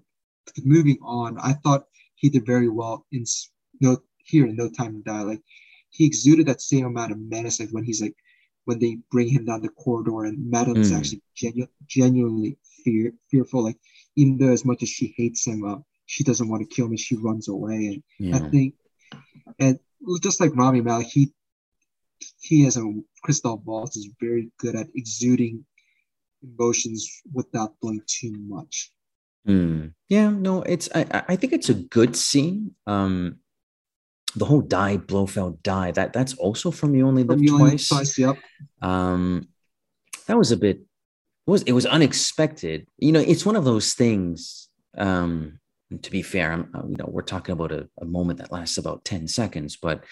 moving on, I thought he did very well in no here in No Time to Die. Like he exuded that same amount of menace, like when he's like when they bring him down the corridor, and Madeline is Mm. actually genu- genuinely fear fearful. Like even though as much as she hates him, uh, she doesn't want to kill him, and she runs away. And I Yeah. think, and just like Rami Malek, he he as a Christoph Waltz is very good at exuding emotions without doing too much. Hmm. Yeah, no, it's I, I- I think it's a good scene. Um the whole die Blofeld die that that's also from You Only Live From You Only Twice. Twice, yep. um that was a bit it was it was unexpected. You know it's one of those things um to be fair I'm, uh, you know we're talking about a, a moment that lasts about 10 seconds but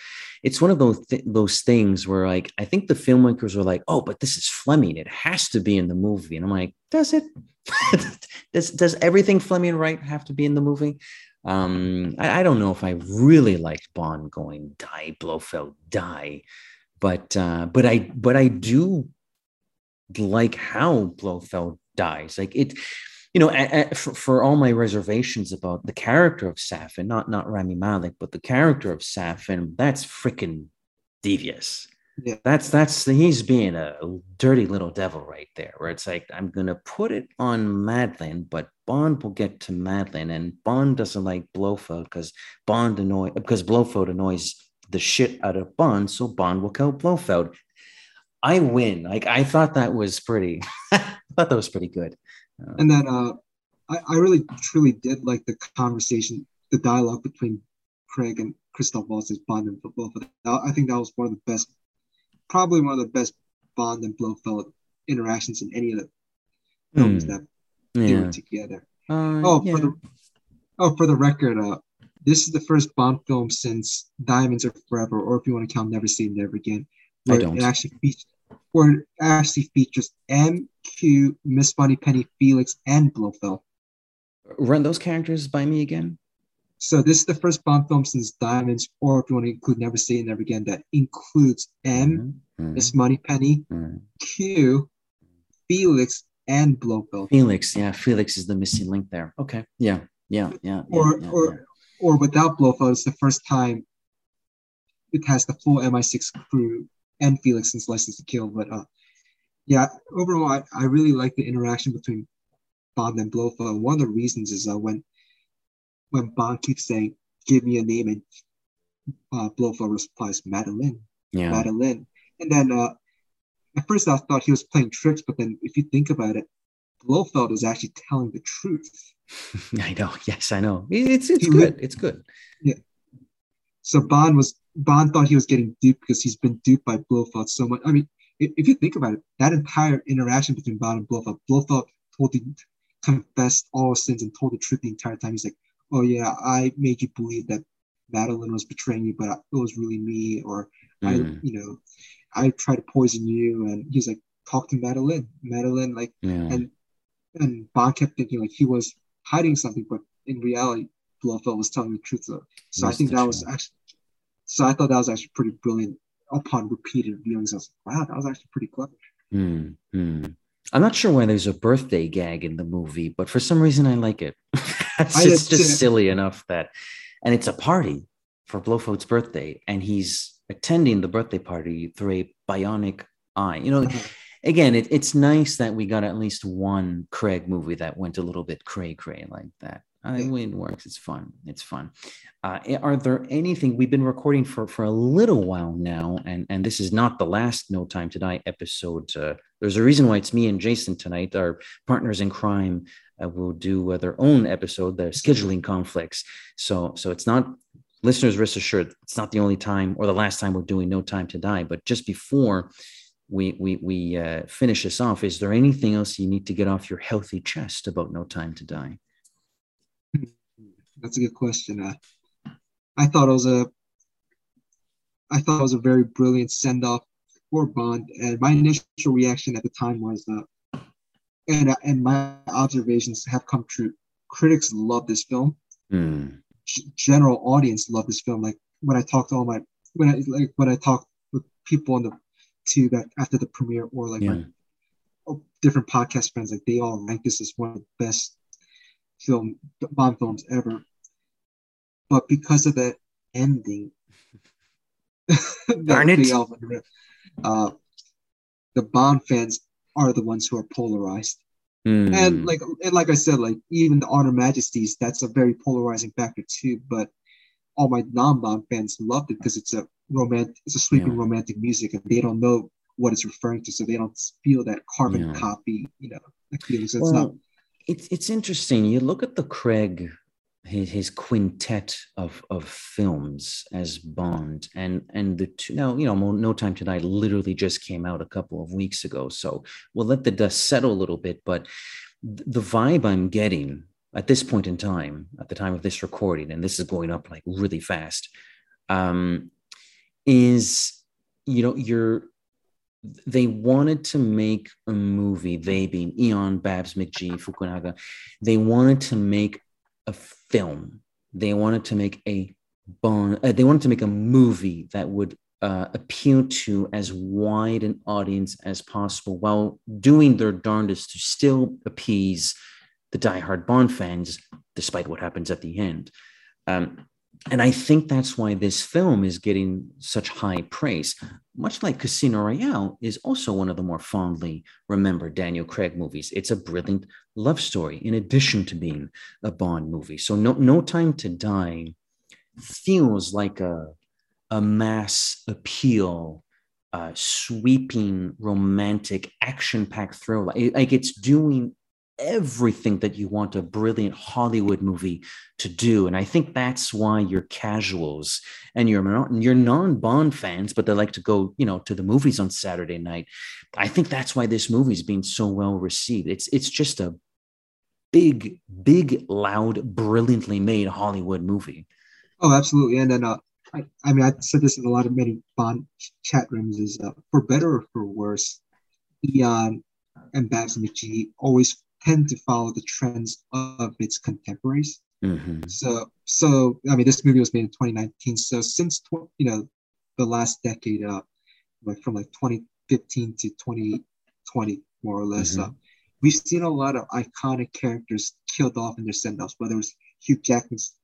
it's one of those th- those things where like i think the filmmakers were like oh but this is fleming. It has to be in the movie. And i'm like does it? <laughs> Does does everything fleming right have to be in the movie um I, I don't know if i really liked bond going die blofeld die but uh but i but i do like how Blofeld dies. Like it, you know, a, a, for, for all my reservations about the character of Safin, not not Rami Malek, but the character of Safin, that's freaking devious. Yeah. That's that's he's being a dirty little devil right there. Where it's like I'm gonna put it on Madeline, but Bond will get to Madeline, and Bond doesn't like Blofeld because Bond annoy because Blofeld annoys the shit out of Bond, so Bond will kill Blofeld. I win. Like I thought that was pretty. I <laughs> thought that was pretty good. Uh, And then uh, I, I really truly did like the conversation, the dialogue between Craig and Christoph Waltz as Bond and Blofeld. I think that was one of the best, probably one of the best Bond and Blofeld interactions in any of the films Hmm, that they yeah. were together. Uh, Oh, yeah. for the oh, for the record, uh, this is the first Bond film since Diamonds Are Forever, or if you want to count Never Say Never Again, where it actually features, where it actually features MQ, Miss Moneypenny, Felix, and Blofeld. Run those characters by me again. So this is the first Bond film since Diamonds, or if you want to include Never Say Never Again, that includes M, Mhm, Miss Moneypenny, mhm. Q, Felix, and Blofeld. Felix, yeah, Felix is the missing link there. Okay, yeah, yeah, yeah. yeah, Or yeah, or or without Blofeld, it's the first time it has the full MI6 crew and Felix since License to Kill. But uh, yeah, overall, I, I really like the interaction between Bond and Blofeld. One of the reasons is uh, when when Bond keeps saying, "Give me a name," and uh, Blofeld replies, "Madeline, Yeah. Madeline," and then uh, at first I thought he was playing tricks, but then if you think about it, Blofeld is actually telling the truth. <laughs> I know. Yes, I know. It's it's He good. li- It's good. Yeah. So Bond was Bond thought he was getting duped because he's been duped by Blofeld so much. I mean, if, if you think about it, that entire interaction between Bond and Blofeld, Blofeld told him, confessed all his sins and told the truth the entire time. He's like, "Oh yeah, I made you believe that Madeline was betraying you, but it was really me, or I, Mm, you know, I tried to poison you." And he's like, "Talk to Madeline, Madeline." Like, yeah. and and Bond kept thinking like he was hiding something, but in reality, Blofeld was telling the truth. So, so I think that was actually, so I thought that was actually pretty brilliant. Upon repeated viewings, I was like, wow, that was actually pretty clever. Hmm, hmm. I'm not sure why there's a birthday gag in the movie, but for some reason I like it. <laughs> it's just, just silly enough that, and it's a party for Blofeld's birthday, and he's attending the birthday party through a bionic eye. You know, Uh-huh. again, it, it's nice that we got at least one Craig movie that went a little bit cray cray like that. I mean, it works. It's fun. It's fun. Uh, are there anything we've been recording for for a little while now, and and this is not the last No Time to Die episode. Uh, there's a reason why it's me and Jason tonight. Our partners in crime uh, will do uh, their own episode. Their scheduling conflicts. So so it's not listeners rest assured it's not the only time or the last time we're doing No Time to Die. But just before we we we uh, finish this off, is there anything else you need to get off your healthy chest about No Time to Die? That's a good question. Uh, I thought it was a, I thought it was a very brilliant send off for Bond, and my initial reaction at the time was, uh, and and my observations have come true. Critics love this film. G- general audience love this film. Like when I talk to all my when I like when I talk with people on the tube after the premiere or like Yeah. my oh, different podcast friends, like they all rank this as one of the best film Bond films ever. But because of that ending, <laughs> that Darn it. big elephant the uh, the Bond fans are the ones who are polarized. Hmm. And like and like I said, like even the On Her Majesty's, that's a very polarizing factor too. But all my non-Bond fans loved it because it's a romantic, it's a sweeping Yeah. romantic music, and they don't know what it's referring to, so they don't feel that carbon Yeah. copy, you know, like. So it's well, not. it's it's interesting. You look at the Craig, his, his quintet of of films as Bond, and and the two now you know No Time to Die literally just came out a couple of weeks ago, so we'll let the dust settle a little bit. But the vibe I'm getting at this point in time, at the time of this recording, and this is going up like really fast, um, is you know you're they wanted to make a movie, they being Eon, Babs, McGee, Fukunaga, they wanted to make a film. They wanted to make a bond, uh, they wanted to make a movie that would uh, appeal to as wide an audience as possible while doing their darndest to still appease the diehard Bond fans, despite what happens at the end. Um, and I think that's why this film is getting such high praise much like Casino Royale, is also one of the more fondly remembered Daniel Craig movies. It's a brilliant love story in addition to being a Bond movie. So No, no Time to Die feels like a, a mass appeal, uh, sweeping, romantic, action-packed thriller. It- like it's doing everything that you want a brilliant Hollywood movie to do. And I think that's why your casuals and your your non-Bond fans, but they like to go, you know, to the movies on Saturday night. I think that's why this movie's being so well received. It's it's just a big, big, loud, brilliantly made Hollywood movie. Oh, absolutely. And then, uh, I, I mean, I said this in a lot of many Bond chat rooms is uh, for better or for worse, Eon and Babs McGee always tend to follow the trends of its contemporaries. Mhm. So, so I mean, this movie was made in 2019. So since tw- you know the last decade, uh, like from like 2015 to 2020, more or less, Mhm. uh, we've seen a lot of iconic characters killed off in their send-offs. Whether it was Hugh Jackman's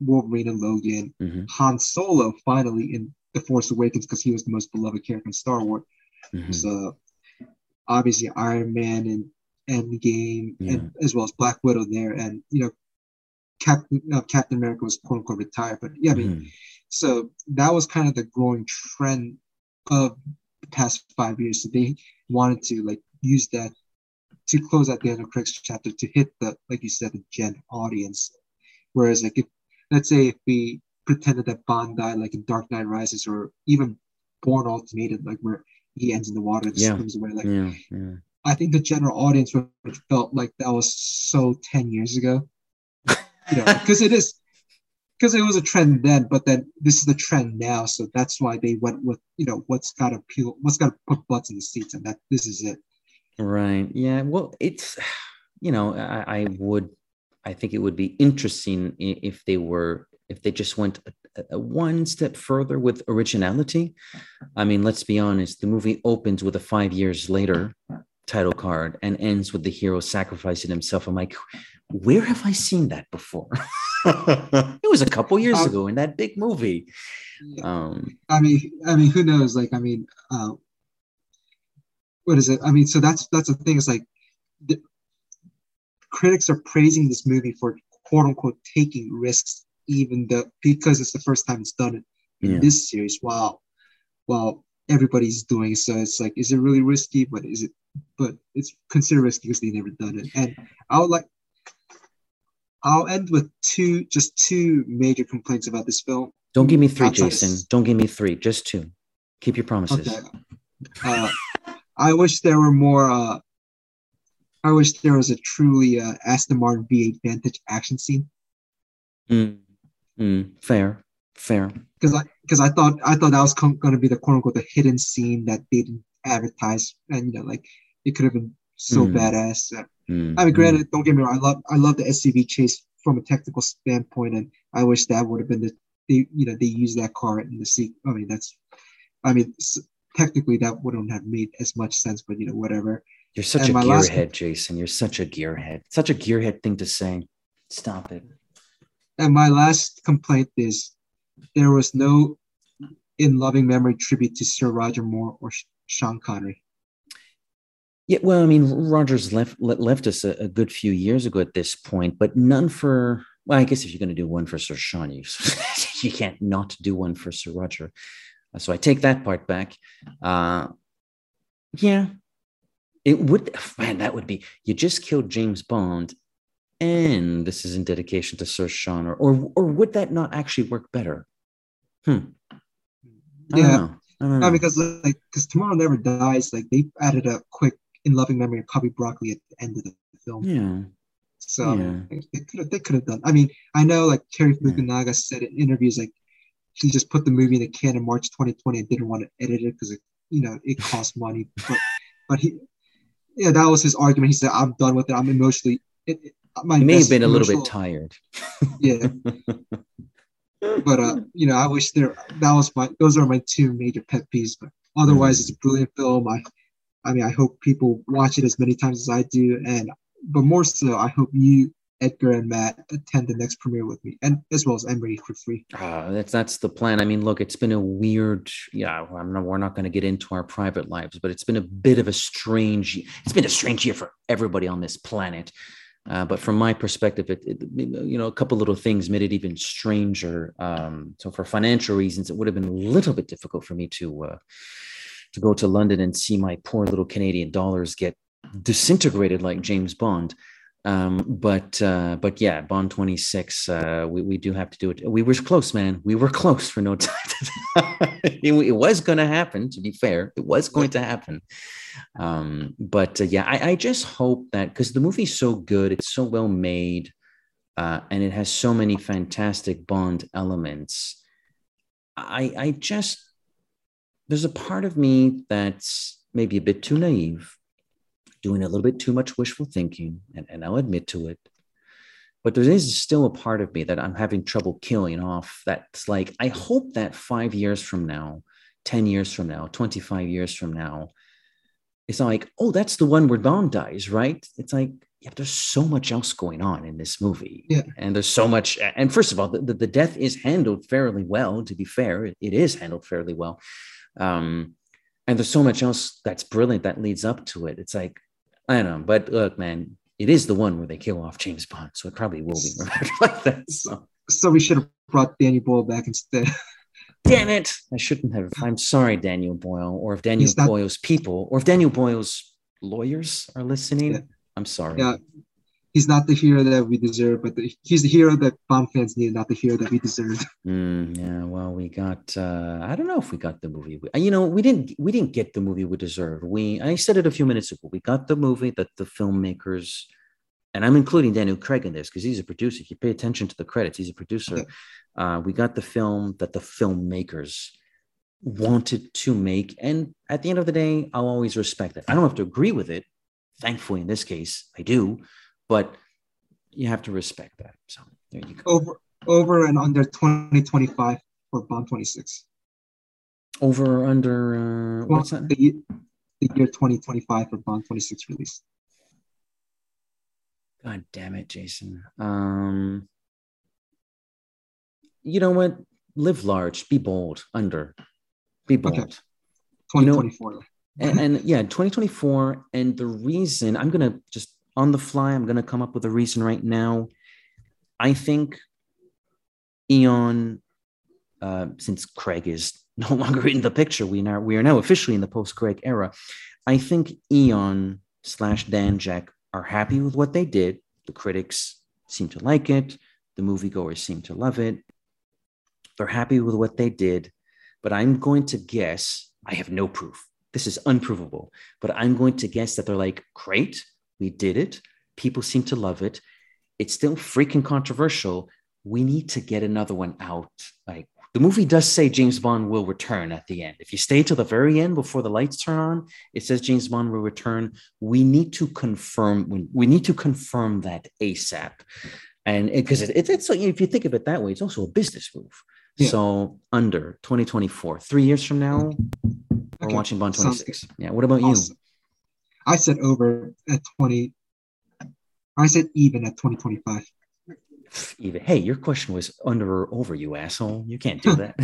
Wolverine and Logan, Mhm. Han Solo finally in The Force Awakens because he was the most beloved character in Star Wars. Mhm. So obviously Iron Man and Endgame, Yeah. and as well as Black Widow there, and you know, Captain uh, Captain America was quote unquote retired, but yeah, I mean, Mhm. so that was kind of the growing trend of the past five years. So they wanted to like use that to close out the end of Craig's chapter to hit the like you said the gen audience. Whereas like if let's say if we pretended that Bond died like in Dark Knight Rises or even Bourne Ultimatum, like where he ends in the water and Yeah. swims away, like yeah, yeah. I think the general audience would have felt like that was so 10 years ago. You know, <laughs> because it is because it was a trend then, but then this is the trend now. So that's why they went with, you know, what's got to peel, what's got to put butts in the seats, and that this is it. Right. Yeah. Well, it's, you know, I, I would, I think it would be interesting if they were, if they just went a, a one step further with originality. I mean, let's be honest, the movie opens with a five years later title card and ends with the hero sacrificing himself. I'm like, where have I seen that before? <laughs> <laughs> it was a couple years Um, ago in that big movie. Um, I mean, I mean, who knows? Like, I mean, uh, what is it? I mean, so that's that's the thing. Is like, the critics are praising this movie for quote unquote taking risks, even though because it's the first time it's done it in Yeah. this series. Wow, well, everybody's doing so it's like, is it really risky? But is it? But it's considered risky because they never done it. And I would like. I'll end with two, just two major complaints about this film. don't give me three, Outside Jason. s- Don't give me three, just two. Keep your promises. Okay. Uh, I wish there were more. Uh, I wish there was a truly uh, Aston Martin V8 Vantage action scene Mm, mm, fair, fair. because I because I thought I thought that was going to be the quote unquote the hidden scene that they didn't advertise and you know like it could have been so Mm. badass. Mm, I mean, mm. granted, don't get me wrong. I love I love the SUV chase from a technical standpoint, and I wish that would have been the they you know they used that car in the sequel. I mean, that's I mean s- technically that wouldn't have made as much sense, but you know whatever. You're such and a my last- gearhead, Jason. You're such a gearhead. Such a gearhead thing to say. Stop it. And my last complaint is there was no in loving memory tribute to Sir Roger Moore or Sean Connery. Yeah, well, I mean, Rogers left left us a, a good few years ago at this point, but none for. Well, I guess if you're going to do one for Sir Sean, you <laughs> you can't not do one for Sir Roger. Uh, So I take that part back. Uh, yeah, it would. Man, that would be. You just killed James Bond, and this is in dedication to Sir Sean, or or, or would that not actually work better? Hmm. I Yeah, know. I know. no, because like because Tomorrow Never Dies, like they added a quick in loving memory of Cubby Broccoli at the end of the film. yeah. So Yeah. they could have they could have done. I mean, I know like Cary Yeah. Fukunaga said in interviews like he just put the movie in the can in March 2020 and didn't want to edit it because it you know it cost money. But but he yeah that was his argument. He said I'm done with it. I'm emotionally. It, it, my may have been a little bit tired. Yeah, <laughs> but uh, you know, I wish there. That was my. Those are my two major pet peeves. But otherwise, it's a brilliant film. I, I mean, I hope people watch it as many times as I do, and but more so, I hope you, Edgar and Matt, attend the next premiere with me, and as well as Emery for free. Ah, that's that's the plan. I mean, look, it's been a weird. Yeah, I'm not, we're not going to get into our private lives, but it's been a bit of a strange. It's been a strange year for everybody on this planet. Uh, but from my perspective, it, it you know a couple little things made it even stranger. Um, so for financial reasons, it would have been a little bit difficult for me to uh, to go to London and see my poor little Canadian dollars get disintegrated like James Bond. Um, but uh, but yeah, Bond 26, uh, we, we do have to do it. We were close, man. We were close for no time. it, <laughs> it was going to happen, to be fair. It was going to happen. Um, but uh, yeah, I, I just hope that because the movie's so good, it's so well made, uh, and it has so many fantastic Bond elements. I I just there's a part of me that's maybe a bit too naive doing a little bit too much wishful thinking, and, and I'll admit to it. But there is still a part of me that I'm having trouble killing off. That's like, I hope that five years from now, 10 years from now, 25 years from now, it's not like, oh, that's the one where Bond dies, right? It's like, yeah, there's so much else going on in this movie. Yeah. And there's so much. And first of all, the, the, death is handled fairly well, to be fair. It is handled fairly well. Um, and there's so much else that's brilliant that leads up to it. It's like, I don't know, but look, man, it is the one where they kill off James Bond, so it probably will be remembered <laughs> like that. So. So we should have brought Daniel Boyle back instead. Damn it! I shouldn't have. I'm sorry, Daniel Boyle, or if Daniel not- Boyle's people, or if Daniel Boyle's lawyers are listening. Yeah. I'm sorry. yeah, he's not the hero that we deserve, but the, he's the hero that Bond fans need, not the hero that we deserve. <laughs> Mm, yeah, well, we got. Uh, I don't know if we got the movie. we- You know, we didn't. We didn't get the movie we deserve. We. I said it a few minutes ago. We got the movie that the filmmakers, and I'm including Daniel Craig in this because he's a producer. If you pay attention to the credits, he's a producer. Uh, we got the film that the filmmakers wanted to make, and at the end of the day, I'll always respect it. I don't have to agree with it. Thankfully, in this case, I do, but you have to respect that. So there you go. Over over and under 2025 for Bond 26. Over or under uh, what's that? the, ye- the year 2025 for Bond 26 release. God damn it, Jason. Um, you know what? Live large, be bold. Under, be bold. Okay. 2024. and, and yeah 2024 and the reason i'm gonna just on the fly i'm gonna come up with a reason right now. I think eon uh, since craig is <laughs> no longer in the picture we now we are now officially in the post craig era. I think eon slash Danjaq are happy with what they did. The critics seem to like it. The moviegoers seem to love it. They're happy with what they did but i'm going to guess i have no proof. This is unprovable, but I'm going to guess that they're like, great, we did it. People seem to love it. It's still freaking controversial. We need to get another one out. Like the movie does say James Bond will return at the end. If you stay till the very end before the lights turn on, it says James Bond will return. We need to confirm. We, need to confirm that ASAP. And because it, it, it's if you think of it that way, it's also a business move. Yeah. So under 2024, three years from now, we're watching Bond sounds 26. Yeah. What about you? I said over at 20. I said even at 2025. Even hey, your question was under or over, you asshole. You can't do that.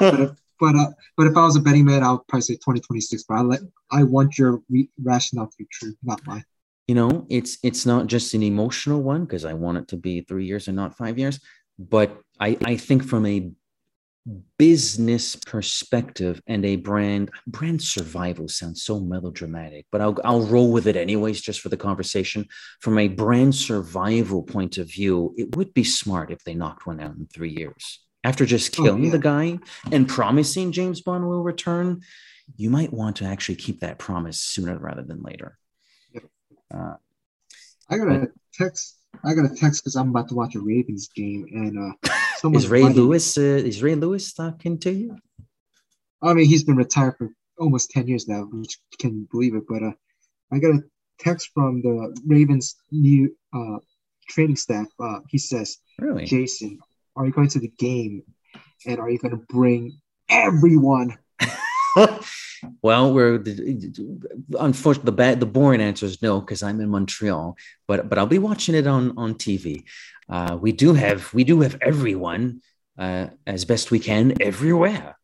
But if, but, uh, but if I was a betting man, I would probably say 2026. But I let I want your re- rationale to be true, not mine. you know, it's it's not just an emotional one because I want it to be three years and not five years. But I I think from a business perspective and a brand brand survival sounds so melodramatic but I'll, I'll roll with it anyways just for the conversation from a brand survival point of view it would be smart if they knocked one out in three years after just Oh, killing yeah. the guy and promising james bond will return you might want to actually keep that promise sooner rather than later Yep. uh, I got a text. I got a text because I'm about to watch a Ravens game, and uh, <laughs> someone's is ray buddy- lewis uh, is ray lewis talking to you I mean, he's been retired for almost 10 years now, which can believe it. But uh, I got a text from the Ravens new uh, training staff. Uh, he says, really Jason, are you going to the game? And are you going to bring everyone? <laughs> well, we're unfortunately the bad, the boring answer is no because I'm in Montreal, but but I'll be watching it on on TV. Uh, we do have we do have everyone uh, as best we can everywhere.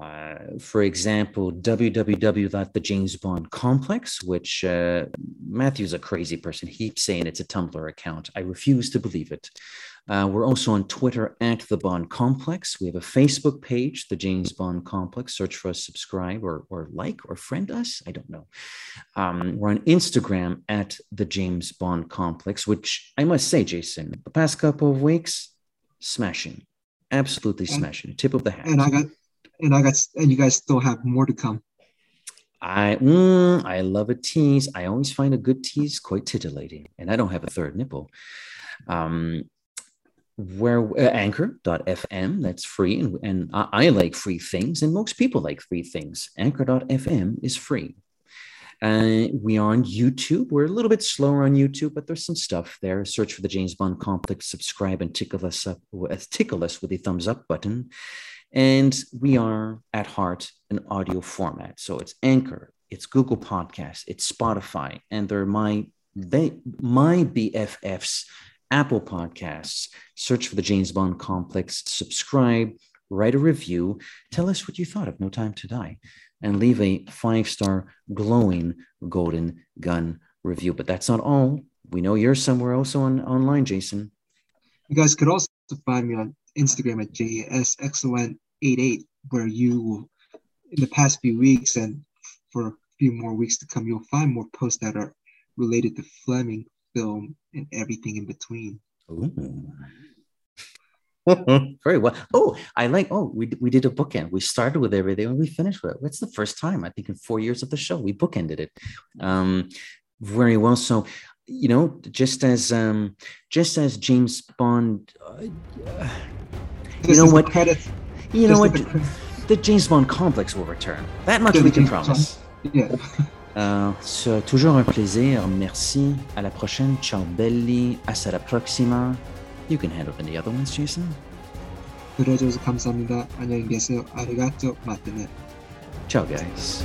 Uh, for example, www. The James Bond Complex, which uh, Matthew's a crazy person. He keeps saying it's a Tumblr account. I refuse to believe it. Uh, we're also on Twitter at the Bond Complex. We have a Facebook page, the James Bond Complex. Search for us, subscribe, or, or like, or friend us. I don't know. Um, we're on Instagram at the James Bond Complex, which I must say, Jason, the past couple of weeks, smashing, absolutely smashing. Tip of the hat. And I got, and I got, and you guys still have more to come. I mm, I love a tease. I always find a good tease quite titillating, and I don't have a third nipple. Um, where uh, anchor.fm that's free and, and I, I like free things and most people like free things. Anchor.fm is free. Uh, we are on youtube we're a little bit slower on youtube but there's some stuff there. Search for the james bond complex subscribe and tickle us up with tickle us with the thumbs up button. And we are at heart an audio format. So it's anchor it's google podcast it's spotify and they're my they my bffs apple podcasts search for the james bond complex subscribe write a review tell us what you thought of no time to die and leave a five star glowing golden gun review. But that's not all. We know you're somewhere also on online, Jason. You guys could also find me on Instagram at JSXON88, where you in the past few weeks and for a few more weeks to come, you'll find more posts that are related to Fleming, film, and everything in between. Ooh. <laughs> Very well. Oh, I like. Oh, we we did a bookend. We started with everything and we finished with it. It's the first time I think in four years of the show we bookended it. Um, very well. So, you know, just as um, just as James Bond. Uh, you know what? Credits. You know what? The- The James Bond complex will return. That much we can promise. Yeah. <laughs> Euh, c'est toujours un plaisir. Merci. À la prochaine. Ciao belli. Hasta la próxima. You can handle any other ones, Jason. 들어줘서 감사합니다. 안녕히 계세요. 아리가토 마테네. Ciao, guys.